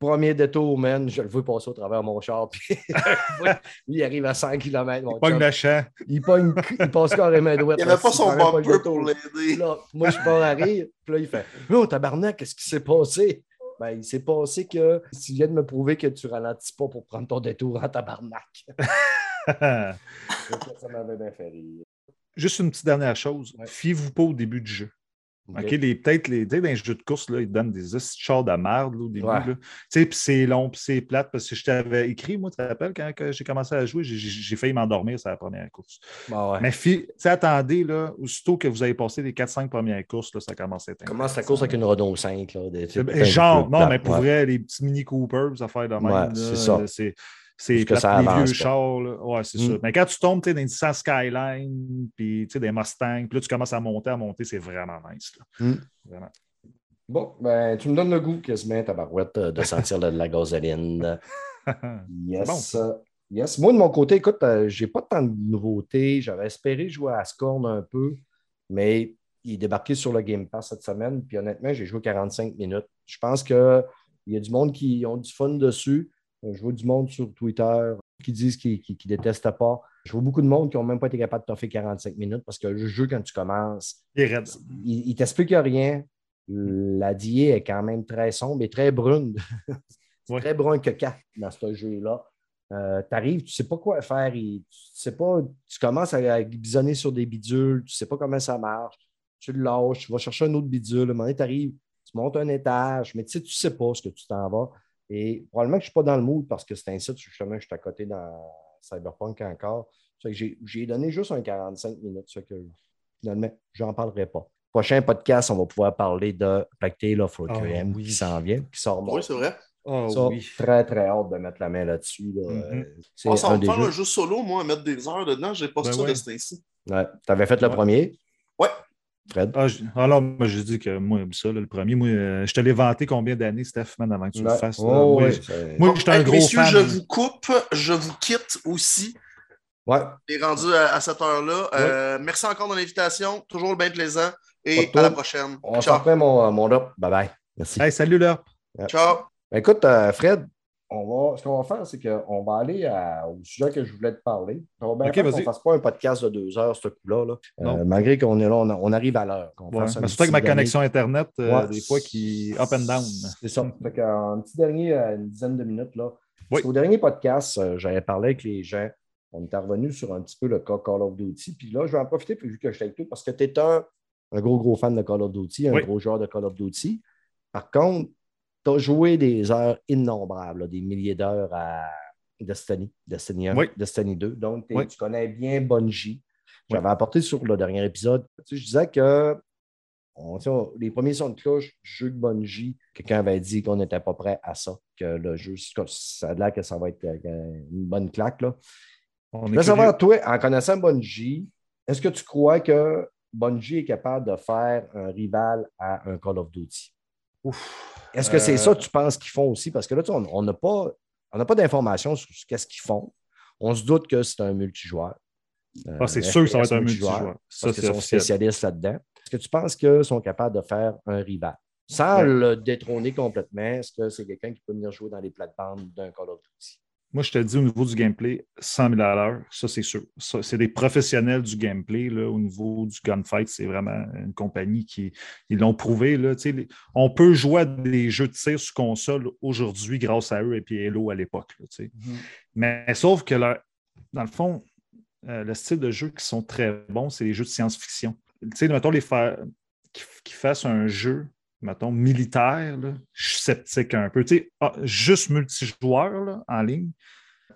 premier détour, man, je le vois passer au travers de mon char. Puis, lui, il arrive à 100 km. Mon Pas chum. le champ. il, pogne, il passe carrément droit. Il n'y avait pas son bumper pour l'aider. là, moi, je pars à rire. Puis là, il fait Oh, tabarnak, qu'est-ce qui s'est passé? Ben, il s'est passé que tu viens de me prouver que tu ralentis pas pour prendre ton détour en tabarnak. ça m'avait bien fait rire. Juste une petite dernière chose. Ouais. Fiez-vous pas au début du jeu. Ok. Les, peut-être les, dans les jeux de course, là, ils te donnent des chars de merde là, au début. Ouais. là. Tu sais, puis c'est long, puis c'est plate, parce que je t'avais écrit, moi, tu te rappelles, quand j'ai commencé à jouer, j'ai- failli m'endormir sur la première course. Bon, ouais. Mais fi- attendez, là, aussitôt que vous avez passé les 4-5 premières courses, là, ça commence à être Commence la course avec une Renault 5. Là, des- c'est Ben, Genre, non, mais pour ouais. vrai, les petits Mini Cooper, ça affaires de même. C'est ça. C'est- que les vieux pas. chars. là. Ouais, c'est Mm. ça. Mais quand tu tombes dans des Nissan Skyline, puis des Mustangs, puis là, tu commences à monter, à monter, c'est vraiment nice. là. Mm. Vraiment. Bon, ben, tu me donnes le goût quasiment, tabarouette, euh, de sentir de la gasoline. Yes. Yes. Moi, de mon côté, écoute, euh, j'ai pas tant de nouveautés. J'avais espéré jouer à Scorn un peu, mais il est débarqué sur le Game Pass cette semaine. Puis honnêtement, j'ai joué 45 minutes. Je pense qu'il y a du monde qui ont du fun dessus. Euh, Je vois du monde sur Twitter qui disent qu'ils ne détestent pas. Je vois beaucoup de monde qui n'ont même pas été capable de toffer 45 minutes parce que le jeu, quand tu commences, Il il, t'explique rien. La DIA est quand même très sombre et très brune. Ouais. très brun coquin dans ce jeu-là. tu arrives, tu ne sais pas quoi faire. et tu sais pas, tu commences à, à bisonner sur des bidules, tu ne sais pas comment ça marche. Tu le lâches, tu vas chercher un autre bidule. À un moment donné, tu arrives, tu montes un étage, mais tu sais, tu ne sais pas ce que tu t'en vas. Et probablement que je ne suis pas dans le mood parce que c'est un site, justement, je suis à côté dans Cyberpunk encore. Fait que j'ai j'ai donné juste un 45 minutes. Fait que finalement, j'en parlerai pas. Prochain podcast, on va pouvoir parler de Black Tail of Requiem Ah, oui. qui s'en vient, qui sort Oui, c'est vrai. Oh, ça, oui. très, très hâte de mettre la main là-dessus. là. Mhm. Euh, C'est Ah, ça va faire jeux. un jeu solo, moi, à mettre des heures dedans. J'ai pas Ben ça ouais. de ce temps-ci. Ouais. Tu avais fait le Ouais. premier, Ouais. Fred? Ah, je- non, moi, j'ai dit que moi, ça, là, le premier, moi, euh, je te l'ai vanté combien d'années, Steph, man, avant que tu le fasses. là? Oh, moi, je- j'étais un Hey, gros messieurs, fan. je vous coupe, je vous quitte aussi. Ouais. On est rendu à, à cette heure-là. Euh, merci encore de l'invitation. Toujours bien plaisant. Et à la prochaine. On Ciao. s'en fait mon, mon up. Bye bye. Merci. Hey, salut là. Ciao. Ben, écoute, euh, Fred, on va, ce qu'on va faire, c'est qu'on va aller à- au sujet que je voulais te parler. On va bien Ok, faire qu'on vas-y. ne fasse pas un podcast de deux heures, ce coup-là. là. Euh, malgré qu'on est là, on, on arrive à l'heure. Ouais. un Mais surtout avec petit ma dernier- connexion Internet, euh, Ouais. des fois, qui up and down. C'est ça. Fait qu'un petit dernier, euh, une dizaine de minutes. Là. Oui. Au dernier podcast, euh, j'avais parlé avec les gens. On est revenu sur un petit peu le cas Call of Duty. Puis là, je vais en profiter puis vu que je suis avec toi parce que tu es un, un gros, gros fan de Call of Duty, un Oui. gros joueur de Call of Duty. Par contre, tu as joué des heures innombrables, là, des milliers d'heures à Destiny, Destiny 1, Oui. Destiny 2. Donc, Oui. tu connais bien Bungie. J'avais apporté sur le dernier épisode. Tu sais, je disais que on- on- les premiers sons de cloche du jeu de Bungie, quelqu'un avait dit qu'on n'était pas prêt à ça, que le jeu, ça a l'air que ça va être euh, une bonne claque. Là. On Je voulais savoir, toi, en connaissant Bungie, est-ce que tu crois que Bungie est capable de faire un rival à un Call of Duty? Est-ce que c'est Euh, ça que tu penses qu'ils font aussi? Parce que là, tu on n'a pas, on n'a pas d'informations sur ce qu'est-ce qu'ils font. On se doute que c'est un multijoueur. Ah, c'est Euh, sûr que ça va être un multijoueur? Ça, c'est sont spécialistes là-dedans. Est-ce que tu penses qu'ils sont capables de faire un rival? Sans Ouais. le détrôner complètement, est-ce que c'est quelqu'un qui peut venir jouer dans les plates-bandes d'un Call of Duty? Moi, je te dis au niveau du gameplay, 100 000 à l'heure, ça c'est sûr. C'est des professionnels du gameplay. Là, au niveau du gunfight, c'est vraiment une compagnie qui ils l'ont prouvé. Là, les- on peut jouer à des jeux de tir sur console aujourd'hui grâce à eux et puis Halo à l'époque. sais. Mais sauf que leur- dans le fond, euh, le style de jeu qui sont très bons, c'est les jeux de science-fiction. Tu sais, mettons, les fa- qui, qui fassent un jeu, mettons, militaire, là, je suis sceptique un peu. Ah, juste multijoueur là, en ligne,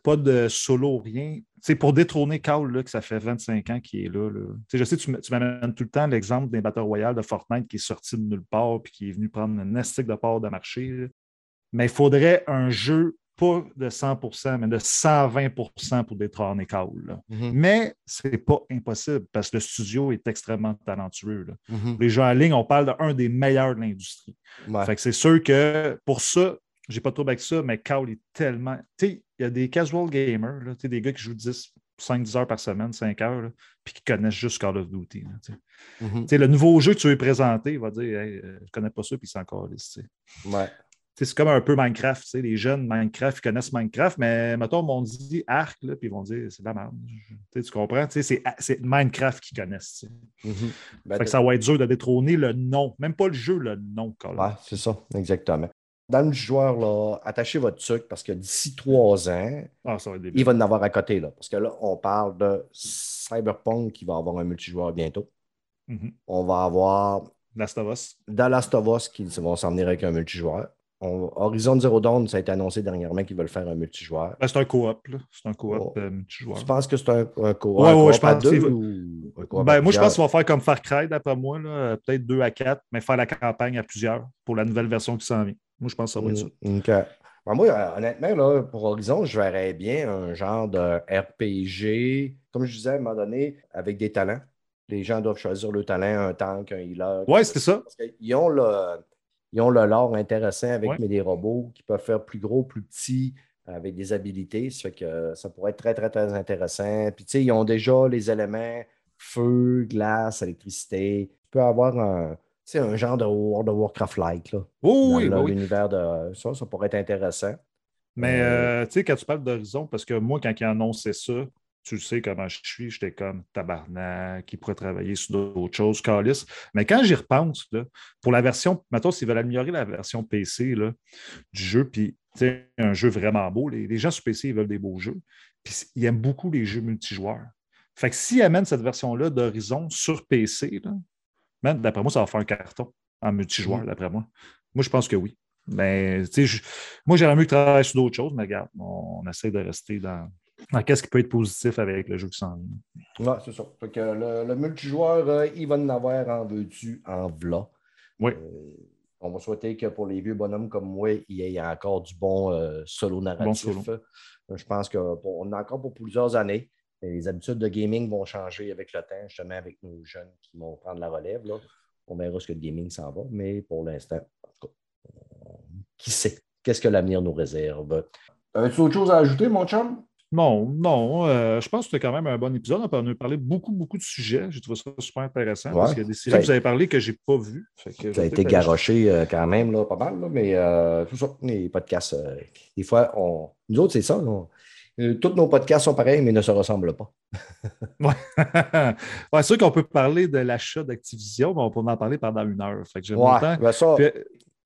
pas de solo, rien. Tu sais, pour détrôner Call, là, que ça fait 25 ans qu'il est là. là. Je sais, tu, m'amènes tout le temps l'exemple d'un batteur royal de Fortnite qui est sorti de nulle part puis qui est venu prendre une astique de part de marché. Mais il faudrait un jeu pas de 100% mais de 120% pour détrôner Call. là. Mais ce n'est pas impossible parce que le studio est extrêmement talentueux. là. Les jeux en ligne, on parle d'un des meilleurs de l'industrie. Ouais. Fait que c'est sûr que pour ça, j'ai pas de trouble avec ça, mais Call est tellement. Tu sais, il y a des casual gamers, là, des gars qui jouent 10, 5-10 heures par semaine, 5 heures, là, puis qui connaissent juste Call of Duty. là. Mhm. Sais, le nouveau jeu que tu veux présenter, il va dire hey, euh, Je connais pas ça, puis c'est encore liste. Ouais. C'est comme un peu Minecraft. Les jeunes Minecraft, ils connaissent Minecraft, mais mettons, on dit Arc, là, puis ils vont dire c'est de la merde. Tu comprends? C'est c'est Minecraft qu'ils connaissent. Mhm. Ben, Fait que ça va être dur de détrôner le nom. Même pas le jeu, le nom. Ouais, c'est ça, exactement. Dans le joueur, là, attachez votre truc parce que d'ici trois ans, Ah, va il va en avoir à côté. Là, parce que là, on parle de Cyberpunk qui va avoir un multijoueur bientôt. Mhm. On va avoir Last of Us. The Last of Us qui vont s'en venir avec un multijoueur. On- Horizon Zero Dawn, ça a été annoncé dernièrement qu'ils veulent faire un multijoueur. Ben, c'est un co-op. là. C'est un co-op Oh. euh, multijoueur. Tu penses que c'est un, un co Ouais, je co-op à pense deux que c'est- ou un co-op Ben, moi, je pense qu'on va faire comme Far Cry, d'après moi, euh, peut-être 2 à 4, mais faire la campagne à plusieurs pour la nouvelle version qui s'en vient. Moi, je pense que ça va être ça. Mm, OK. Ben, moi, euh, honnêtement, là, pour Horizon, je verrais bien un genre de RPG, comme je disais à un moment donné, avec des talents. Les gens doivent choisir le talent, un tank, un healer. Ouais, c'est ça. Parce qu'ils ont le, ils ont le lore intéressant avec Ouais. mais des robots qui peuvent faire plus gros, plus petits, avec des habilités. Ça fait que ça pourrait être très, très, très intéressant. Puis, tu sais, ils ont déjà les éléments feu, glace, électricité. Tu peux avoir un, un genre de World of Warcraft-like, là. Oh, oui, oui. l'univers de ça, ça pourrait être intéressant. Mais Euh, euh, tu sais, quand tu parles d'Horizon, parce que moi, quand ils annonçaient ça, tu sais comment je suis, j'étais comme tabarnak, qui pourrait travailler sur d'autres choses, calice. Mais quand j'y repense, là, pour la version, maintenant, s'ils veulent améliorer la version PC là, du jeu, puis un jeu vraiment beau, les, les gens sur PC, ils veulent des beaux jeux, puis ils aiment beaucoup les jeux multijoueurs. Fait que s'ils amènent cette version-là d'Horizon sur PC, là, d'après moi, ça va faire un carton en multijoueur, Mm. d'après moi. Moi, je pense que oui. Mais, tu sais, je- moi, j'aimerais mieux travailler sur d'autres choses, mais regarde, on, on essaie de rester dans qu'est-ce qui peut être positif avec le jeu qui s'en vient? Ouais, c'est ça. Fait que le, le multijoueur, euh, il va en avoir en veux-tu, en v'là. Oui. Euh, on va souhaiter que pour les vieux bonhommes comme moi, il y ait encore du bon euh, solo narratif. Bon solo. Euh, Je pense qu'on en a encore pour plusieurs années. Et les habitudes de gaming vont changer avec le temps, justement avec nos jeunes qui vont prendre la relève. Là. On verra ce que le gaming s'en va, mais pour l'instant, en tout cas, on- qui sait? Qu'est-ce que l'avenir nous réserve? As-tu autre chose à ajouter, mon chum? Non, non, euh, je pense que c'était quand même un bon épisode. On a parlé beaucoup, beaucoup de sujets. J'ai trouvé ça super intéressant Ouais. parce qu'il y a des séries que vous avez parlé que je n'ai pas vues. Ça a été garoché euh, quand même, là, pas mal, là, mais euh, tout ça, les podcasts, euh, des fois, on... nous autres, c'est ça. là. Tous nos podcasts sont pareils, mais ne se ressemblent pas. Ouais, ouais c'est sûr qu'on peut parler de l'achat d'Activision, mais on peut en parler pendant une heure. Fait que j'aime Ouais, autant. ben ça, Puis,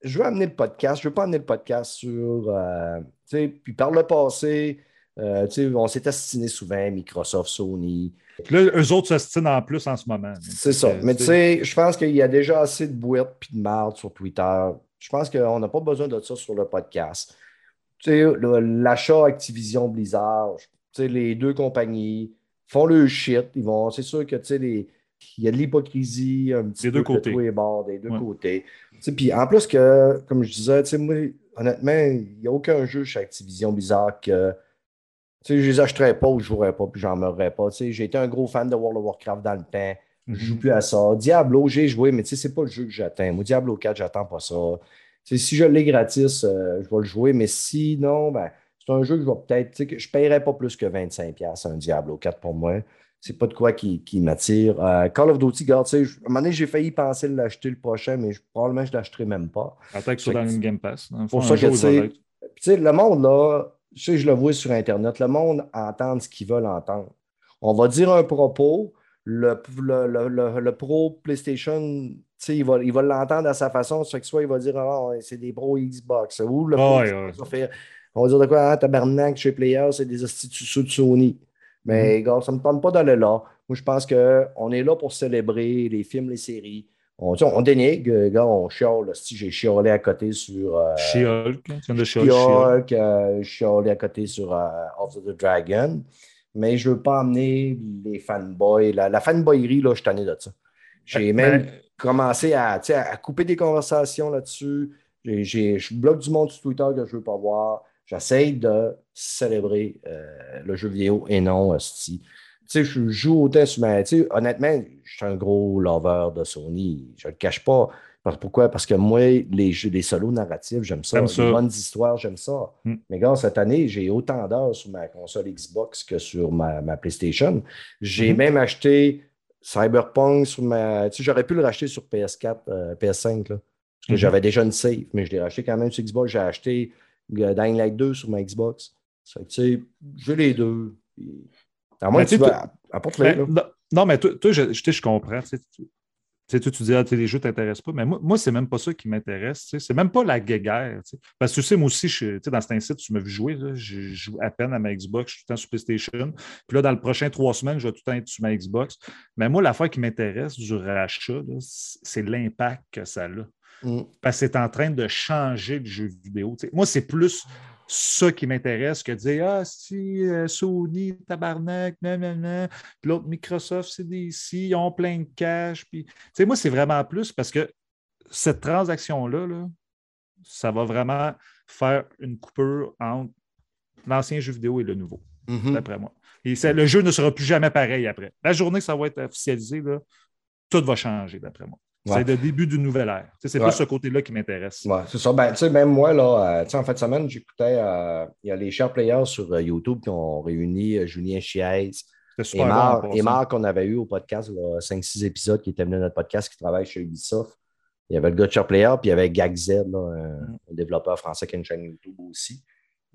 je veux amener le podcast, je veux pas amener le podcast sur. tu sais, puis par le passé, euh, on s'est astiné souvent, Microsoft, Sony. là, eux autres s'ostinent en plus en ce moment. C'est ça. Euh, Mais tu sais, je pense qu'il y a déjà assez de boîtes puis de marde sur Twitter. Je pense qu'on n'a pas besoin de ça sur le podcast. Tu sais, le- l'achat Activision Blizzard, tu sais, les deux compagnies font le shit. Ils vont, c'est sûr que tu sais, les- il y a de l'hypocrisie un petit Des peu deux de tous les bords, des deux Ouais. côtés. Puis en plus que, comme je disais, moi, honnêtement, il n'y a aucun jeu chez Activision Blizzard que sais, je les achèterais pas ou je jouerais pas, puis j'en meurerais pas. Tu sais, j'ai été un gros fan de World of Warcraft dans le temps. Je Mhm. joue plus à ça. Diablo, j'ai joué, mais tu sais, c'est pas le jeu que j'attends. Moi, Diablo 4, j'attends pas ça. Tu sais, si je l'ai gratis, euh, je vais le jouer, mais sinon, ben, c'est un jeu que je vais peut-être. tu sais, je ne paierais pas plus que 25$ un Diablo 4 pour moi. C'est pas de quoi qui, qui m'attire. Euh, Call of Duty, regarde, tu sais, je- à un moment donné, j'ai failli penser de l'acheter le prochain, mais je- probablement je ne l'achèterai même pas. Attends que ce soit dans une Game Pass. Pour ça que, tu sais, le monde, là, tu sais, je le vois sur Internet, le monde entend ce qu'ils veulent entendre. On va dire un propos, le, le, le- le- pro PlayStation, tu sais, il va il va l'entendre à sa façon, fait que soit il va dire, ouais, c'est des pros Xbox, ou le pro Xbox ouais. faire, on va dire de quoi, ah, tabarnak, chez Player, c'est des instituts de Sony. Mais, gars, ça ne me tente pas d'aller là. Moi, je pense qu'on est là pour célébrer les films, les séries. On, on dénigre, gars, on chiale. Si j'ai chialé à côté sur. euh, She-Hulk. De She-Hulk. Euh, allé à côté sur euh, House of the Dragon, mais je ne veux pas amener les fanboys. La, la fanboyerie, là, je suis tanné de ça. J'ai Mais- même commencé à, à couper des conversations là-dessus. Je bloque du monde sur Twitter que je ne veux pas voir. J'essaye de célébrer euh, le jeu vidéo et non hostie. Tu sais, je joue autant sur ma. Honnêtement, je suis un gros lover de Sony. Je ne le cache pas. Pourquoi? Parce que moi, les jeux, les solos narratifs, j'aime ça. Les bonnes histoires, j'aime ça. Mm. Mais gars, cette année, j'ai autant d'heures sur ma console Xbox que sur ma, ma PlayStation. J'ai Mhm. même acheté Cyberpunk sur ma. Tu sais, j'aurais pu le racheter sur PS4, euh, PS5, là, parce que Mhm. j'avais déjà une save, mais je l'ai racheté quand même sur Xbox. J'ai acheté euh, Dying Light 2 sur ma Xbox. Ça fait que, tu sais, j'ai les deux. À moins que tu vas. Apporte-les, Ben, non, non, mais toi, toi, je, comprends. Tu sais, tu- toi, dis, ah, les jeux ne t'intéressent pas. Mais moi, moi c'est même pas ça qui m'intéresse. C'est même pas la guéguerre. Parce que tu sais, moi aussi, je, dans cet incite, tu m'as vu jouer. là, je joue à peine à ma Xbox. Je suis tout le temps sur PlayStation. Puis là, dans le prochain trois semaines, je vais tout le temps être sur ma Xbox. Mais moi, l'affaire qui m'intéresse du rachat, c'est l'impact que ça a. Mm. Parce que c'est en train de changer le jeu vidéo. Moi, c'est plus ça qui m'intéresse que de dire Ah, si euh, Sony, tabarnak. Puis l'autre, Microsoft, c'est des si, ils ont plein de cash. Puis, tu sais, moi, c'est vraiment plus parce que cette transaction-là, là, ça va vraiment faire une coupure entre l'ancien jeu vidéo et le nouveau, Mhm. d'après moi. Et le jeu ne sera plus jamais pareil après. La journée que ça va être officialisé, là, tout va changer, d'après moi. Ouais. C'est le début d'une nouvelle ère. C'est Ouais. plus ce côté-là qui m'intéresse. Ouais, c'est ça. Ben, même moi, là, euh, en fin de semaine, j'écoutais, euh, il y a les chers players sur euh, YouTube qui ont réuni Julien Chiez et bon. Marc, et Marc qu'on avait eu au podcast, 5-6 épisodes qui était venu à notre podcast, qui travaille chez Ubisoft. Il y avait le gars de Share Player, puis il y avait GagZ, un, Mm. un développeur français qui a une chaîne YouTube aussi.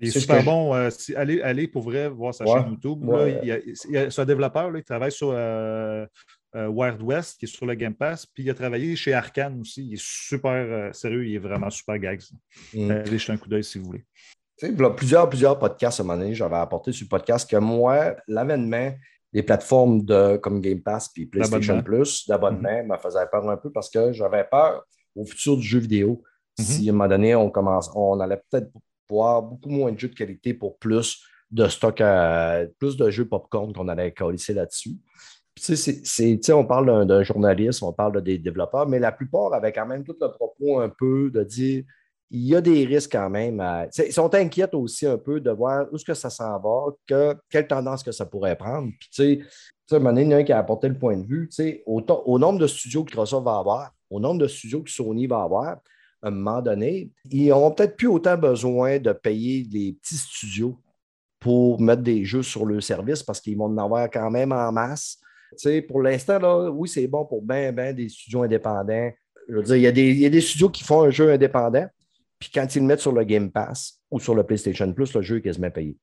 Il est ce super que bon. euh, si- allez, allez pour vrai voir sa Ouais, chaîne YouTube. ouais. Là, il y a- il y a- c'est un développeur, là, il travaille sur euh, euh, Wild West, qui est sur le Game Pass. Puis il a travaillé chez Arkane aussi. Il est super euh, sérieux, il est vraiment super gags. Mm. Allez jeter un coup d'œil si vous voulez. Tu sais, il y a plusieurs, plusieurs podcasts à un moment donné, j'avais apporté sur le podcast que moi, l'avènement des plateformes de, comme Game Pass puis PlayStation D'abonnement. Plus, d'abonnement, me faisait peur un peu parce que j'avais peur au futur du jeu vidéo. Mhm. Si à un moment donné, on commence, on allait peut-être voir beaucoup moins de jeux de qualité pour plus de stock, à- plus de jeux popcorn qu'on allait colisser là-dessus. Tu sais, c'est- on parle d'un- journaliste, on parle de des développeurs, mais la plupart avaient quand même tout le propos un peu de dire il y a des risques quand même. ils sont inquiets aussi un peu de voir où est-ce que ça s'en va, que, quelle tendance que ça pourrait prendre. Puis, tu sais, à un moment donné, il y en a un qui a apporté le point de vue. tu sais, Au, nombre de studios que Microsoft va avoir, au nombre de studios que Sony va avoir, à un moment donné, ils n'auront peut-être plus autant besoin de payer les petits studios pour mettre des jeux sur le service parce qu'ils vont en avoir quand même en masse. Tu sais, pour l'instant, là, oui, c'est bon pour bien, bien des studios indépendants. Je veux dire, il y, a des, il y a des studios qui font un jeu indépendant, puis quand ils le mettent sur le Game Pass ou sur le PlayStation Plus, le jeu est quasiment payé.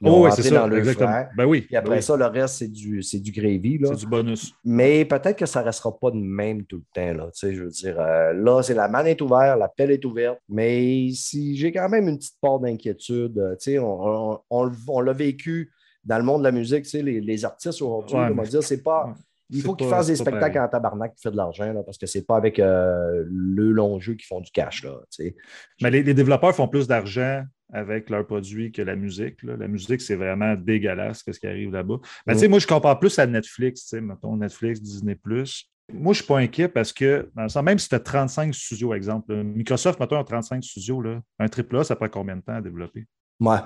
Ils Oh, oui, c'est ça. dans le exactement. frère, Ben oui. puis après ben oui. ça, le reste, c'est du, c'est du gravy. là. c'est du bonus. Mais peut-être que ça ne restera pas de même tout le temps. Là, je veux dire, euh, là, c'est la manne est ouverte, la pelle est ouverte. Mais si j'ai quand même une petite part d'inquiétude, euh, on, on- on le- on l'a vécu dans le monde de la musique, tu sais, les, les artistes aujourd'hui, Ouais, on va dire, c'est pas. Il faut qu'ils fassent des spectacles en tabarnak pour faire de l'argent, parce que c'est pas avec euh, le long jeu qu'ils font du cash. Là, tu sais. Mais les, les développeurs font plus d'argent avec leurs produits que la musique. là. La musique, c'est vraiment dégueulasse, ce qui arrive là-bas. Mais tu sais, moi, je compare plus à Netflix, tu sais, mettons Netflix, Disney. Moi, je ne suis pas inquiet parce que, dans le sens, même si tu as 35 studios, exemple, Microsoft, mettons, a 35 studios, là, un triple A, ça prend combien de temps à développer? Ouais.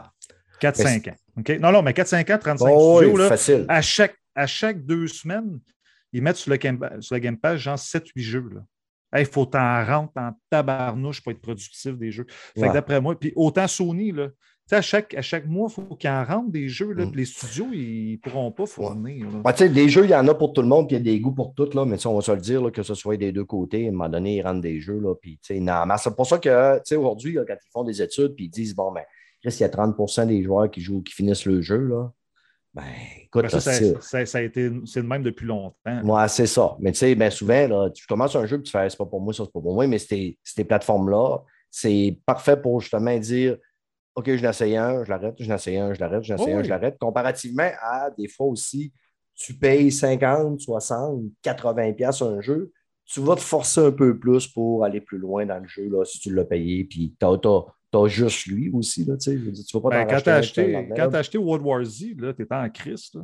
4-5 ans. Non, non, mais 4-5 ans, 35 Oh, oui, studios, là, facile. à chaque, à chaque deux semaines, ils mettent sur le Game, sur le game Pass genre 7-8 jeux. Il faut t'en rentrer en tabarnouche pour être productif des jeux. Fait que Ouais. d'après moi, puis autant Sony, là, à chaque, à chaque mois, il faut qu'ils en rentrent des jeux. Là, Mm. les studios, ils ne pourront pas fournir. Ouais, des jeux, il y en a pour tout le monde, puis il y a des goûts pour tout, là, mais on va se le dire, là, que ce soit des deux côtés, à un moment donné, ils rentrent des jeux, là, puis tu sais, non, mais c'est pour ça que, aujourd'hui, quand ils font des études, puis ils disent, bon, ben, Chris, il y a 30% des joueurs qui jouent, qui finissent le jeu, là, ben, écoute, Ben, ça, ça, c'est ça- ça a été, c'est le même depuis longtemps. Ouais, c'est ça. Mais tu sais, ben souvent, là, tu commences un jeu et tu fais c'est pas pour moi, ça, c'est pas pour moi, mais ces, plateformes-là, c'est parfait pour justement dire OK, je l'essaye un, je l'arrête, je l'essaye un, je l'arrête, je l'essaye Oh un, oui. je l'arrête. Comparativement à des fois aussi, tu payes 50, 60, 80$ piastres un jeu, tu vas te forcer un peu plus pour aller plus loin dans le jeu là, si tu l'as payé. Puis tu as, juste lui aussi. Là, tu sais. Je veux dire, tu vas pas Ben, quand tu as acheté, World War Z, tu étais en crise. là.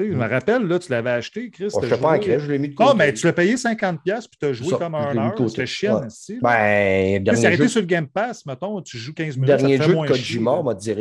Je Mm. me rappelle, là, tu l'avais acheté, Chris. Bon, je ne pas en crèche, je l'ai mis de Ah, côté. mais tu l'as payé 50$ puis tu as joué Ça, comme un heure. C'était chiant, là. Ben, dernier arrêté jeu, sur le Game Pass, mettons, tu joues 15 minutes. dernier ça jeu de Kojima, m'a dit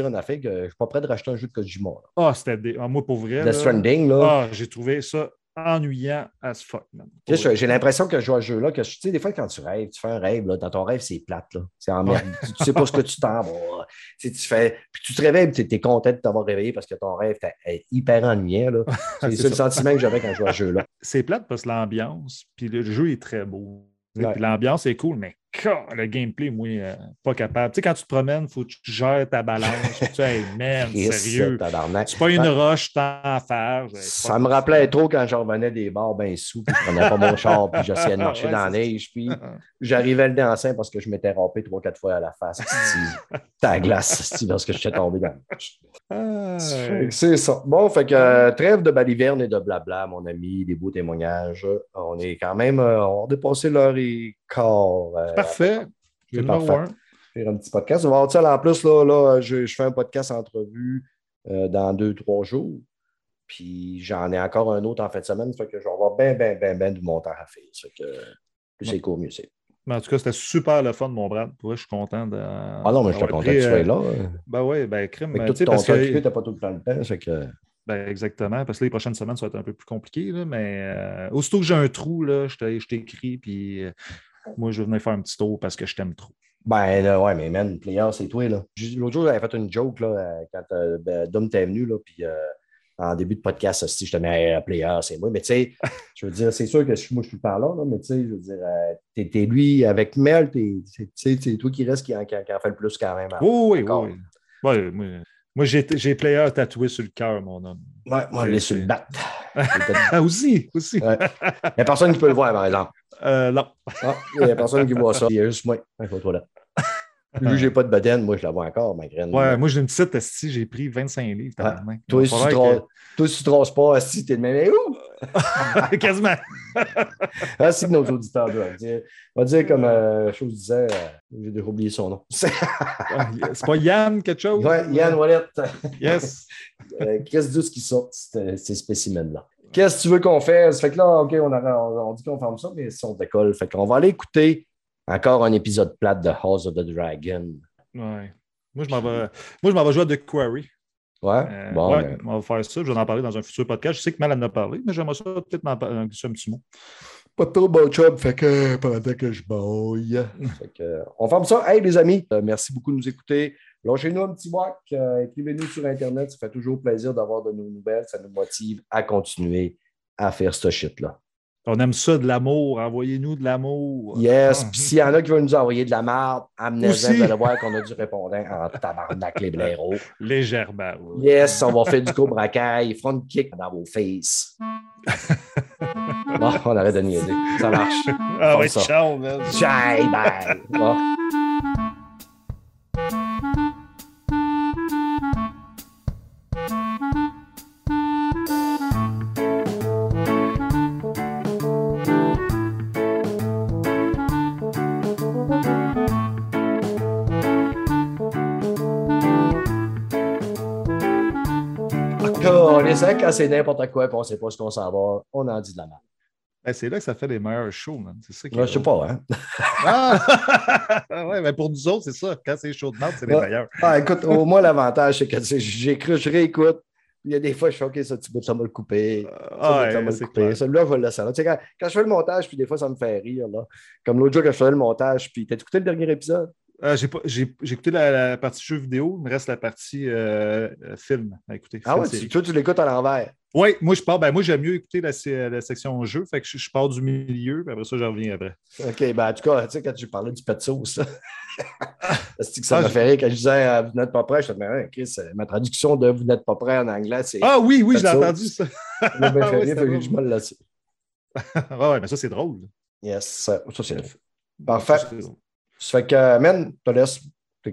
une affaire que je ne suis pas prêt de racheter un jeu de Kojima. Ah, c'était des... ah, moi, pour vrai. Death là, Stranding, là. Ah, j'ai trouvé ça ennuyant as fuck, man. J'ai l'impression que je joue à ce jeu-là, que tu sais, des fois, quand tu rêves, tu fais un rêve, là, dans ton rêve, c'est plate, là. C'est emmerdant. Tu, tu sais pas ce que tu t'en vas. Tu, sais, tu fais. Puis tu te réveilles, tu es, content de t'avoir réveillé parce que ton rêve est hyper ennuyant, là. C'est le ça. sentiment que j'avais quand je jouais à ce jeu-là. C'est plate parce que l'ambiance, puis le jeu est très beau. Ouais. L'ambiance est cool, mais le gameplay, moi, euh, pas capable. Tu sais, quand tu te promènes, il faut que tu gères ta balance. Tu hey, man, Chris, sérieux. C'est pas une roche tant à faire. Ça me rappelait trop quand je revenais des bars bien sous, puis je prenais pas mon char, puis j'essayais de marcher Ouais, dans la neige, puis j'arrivais le dansant parce que je m'étais râpé trois, quatre fois à la face. La glace, esti, parce que je suis tombé dans Ah, Fait que C'est ça. Bon, fait que euh, trêve de baliverne et de blabla, mon ami, des beaux témoignages. On est quand même, euh, on a dépassé l'heure et quart. Parfait. C'est parfait. un. faire un petit podcast. On va avoir ça en plus, là, là je, je fais un podcast entrevue euh, dans deux, trois jours. Puis j'en ai encore un autre en fin de semaine. Fait que je vais avoir bien, bien, bien, bien du montant à faire. Fait que plus c'est court, mieux c'est. Mais en tout cas, c'était super le fun, mon Brad. Pour vrai, je suis content de. Ah non, mais je suis content que tu sois euh, là. Ben oui, ben crime. Mais tu tout sais, ton parce temps que- occupé, t'as pas tout le temps le temps. fait que- Ben, exactement, parce que les prochaines semaines, ça va être un peu plus compliqué, là, mais euh, aussitôt que j'ai un trou, là, je t'ai- je t'écris, puis euh, moi, je venir faire un petit tour parce que je t'aime trop. Ben là, ouais, mais man, player, c'est toi, là. L'autre jour, j'avais fait une joke, là, euh, quand euh, ben, Dom t'es venu, là, puis euh, en début de podcast, aussi, je te mets player, c'est moi. Mais tu sais, je veux dire, c'est sûr que je- moi, je suis pas là, là, mais tu sais, je veux dire, euh, t'es t'es lui avec Mel, c'est- tu sais, c'est toi qui reste qui en, qui fait le plus quand même. Oui, oui, oui. Oui. Ouais, moi, moi, j'ai j'ai player tatoué sur le cœur, mon homme. Ouais, moi, je l'ai sur le bat. Ah, aussi, aussi. Ouais. Il n'y a personne qui peut le voir, par exemple. Euh, non. Ah, Il n'y a personne qui voit ça. Il y a juste moi. Il faut toi là. Vu que j'ai pas de bedaine, moi, je la vois encore, ma graine. Ouais, moi, j'ai une petite esti, j'ai pris 25 livres. Toi, si tu, tra- toi, si tu traces pas, si t'es de même, mais où? que- Quasiment. Ah, si que nos auditeurs doivent dire. On va dire comme euh, chose disait, euh, j'ai déjà oublié son nom. C'est- pas Yann quelque chose? ouais, Yann Wallet. Yes. Euh, Qu'est-ce de ce qui sort, ces spécimens-là? Qu'est-ce que tu veux qu'on fasse? Fait que là, OK, on, a- on- on dit qu'on ferme ça, mais si on décolle, fait qu'on va aller écouter encore un épisode plate de House of the Dragon. Ouais. Moi, je m'en vais, moi, je m'en vais jouer à The Quarry. Ouais? Euh, bon, ouais, ben, on va faire ça. Je vais en parler dans un futur podcast. Je sais que Mal en a parlé, mais j'aimerais ça peut-être m'en parler un, petit mot. pas trop bon job, fait que pendant que je baille. Fait que, euh, on ferme ça. Hey, les amis, euh, merci beaucoup de nous écouter. Lâchez-nous un petit whack, euh, écrivez-nous sur Internet. Ça fait toujours plaisir d'avoir de nos nouvelles. Ça nous motive à continuer à faire ce shit-là. On aime ça, de l'amour. Envoyez-nous de l'amour. Yes. Ah. Puis s'il y en a qui veulent nous envoyer de la merde, amenez-en. Vous allez voir qu'on a du répondant en tabarnak, les blaireaux. Légèrement. oui. Yes, on va faire du cobra kai, front kick dans vos faces. bon, on arrête de niaiser. Ça marche. Ah ça. ciao, man. Bye bye. Bon. Quand c'est n'importe quoi et on ne sait pas ce qu'on s'en va, on en dit de la merde. Ben, c'est là que ça fait les meilleurs shows, man. C'est ça qui Ouais, est je sais pas, hein? Ah! ouais, mais pour nous autres, c'est ça. Quand c'est chaud de merde, c'est les Ouais. meilleurs. Ah, écoute, au moins, l'avantage, c'est que j'écris, je réécoute. Il y a des fois, je fais OK, ça, tu peux, ça m'a le couper. Ah, Ça, ouais. Celui-là, je vais le laisser là. Tu sais, quand, quand je fais le montage, puis des fois, ça me fait rire. Là. Comme l'autre jour, quand je faisais le montage, puis t'as écouté le dernier épisode? Ah, j'ai, j'ai, j'ai écouté la, la partie jeu vidéo, il me reste la partie euh, euh, film à écouter. Ah ouais, tu, toi, tu l'écoutes à l'envers. Oui, moi je pars. Ben, moi, j'aime mieux écouter la, section jeu. Fait que je, je pars du milieu, puis après ça, je reviens après. OK, ben en tout cas, tu sais, quand tu parlais du pet sauce, c'est que ça Ah, m'a fait rire quand je disais euh, Vous n'êtes pas prêt, je te disais, euh, ma traduction de Vous n'êtes pas prêt en anglais, c'est. Ah oui, oui, je l'ai entendu ça. M'a Ah fait rire, fait que je me le laisse. Ah ouais, mais ça, c'est drôle. Yes, ça, ça, c'est. Parfait. Ça. Ça fait que, man, te laisse.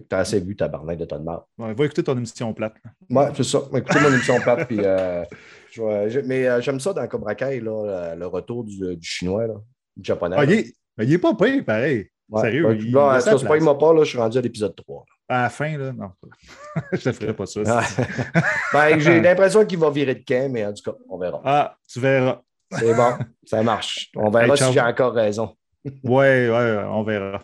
T'as assez vu ta barnaque de ton mort. Ouais, va écouter ton émission plate. Ouais, c'est ça. Écoutez mon émission plate, puis. euh, je mais euh, j'aime ça dans Cobra Kai, là, le retour du, du chinois, là, du japonais. Ah, il, est, mais il est pas pire, pareil. Ouais. sérieux, Ouais, il- là, il a en tout sa cas, c'est pas il m'a pas, là, je suis rendu à l'épisode 3. À la fin, là, non. je te ferai pas ça. Ah. ben, j'ai l'impression qu'il va virer de camp, mais en tout cas, on verra. Ah, tu verras. C'est bon, ça marche. On verra Hey, si j'ai encore raison. Ouais, ouais, on verra.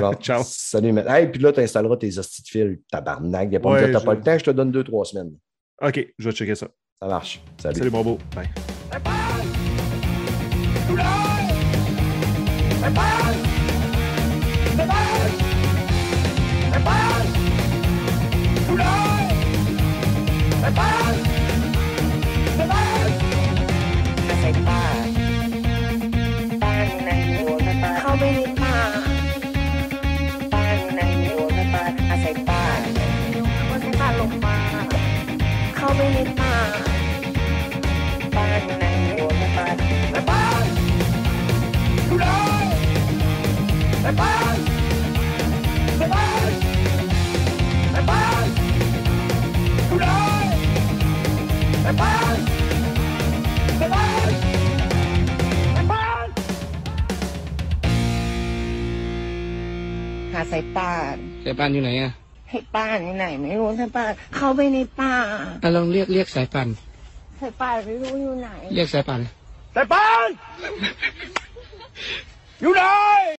Bon. Ciao. Salut, man. Hey, puis là, tu installeras tes hosties de fil, tabarnak. Il a pas Ouais, me dire, t'as je- pas le temps, je te donne deux, trois semaines. OK, je vais checker ça. Ça marche. Salut. Salut, Bobo. Bye. เข้ หาสายป่านสายป่านอยู่ไหนอะให้ป่านอยู่ไหน ไม่รู้สายป่านเข้าไปในป่าอะลองเรียกเรียกสายป่านสายป่านไม่รู้อยู่ไหน เรียกสายป่านสายป่านอยู่ไหน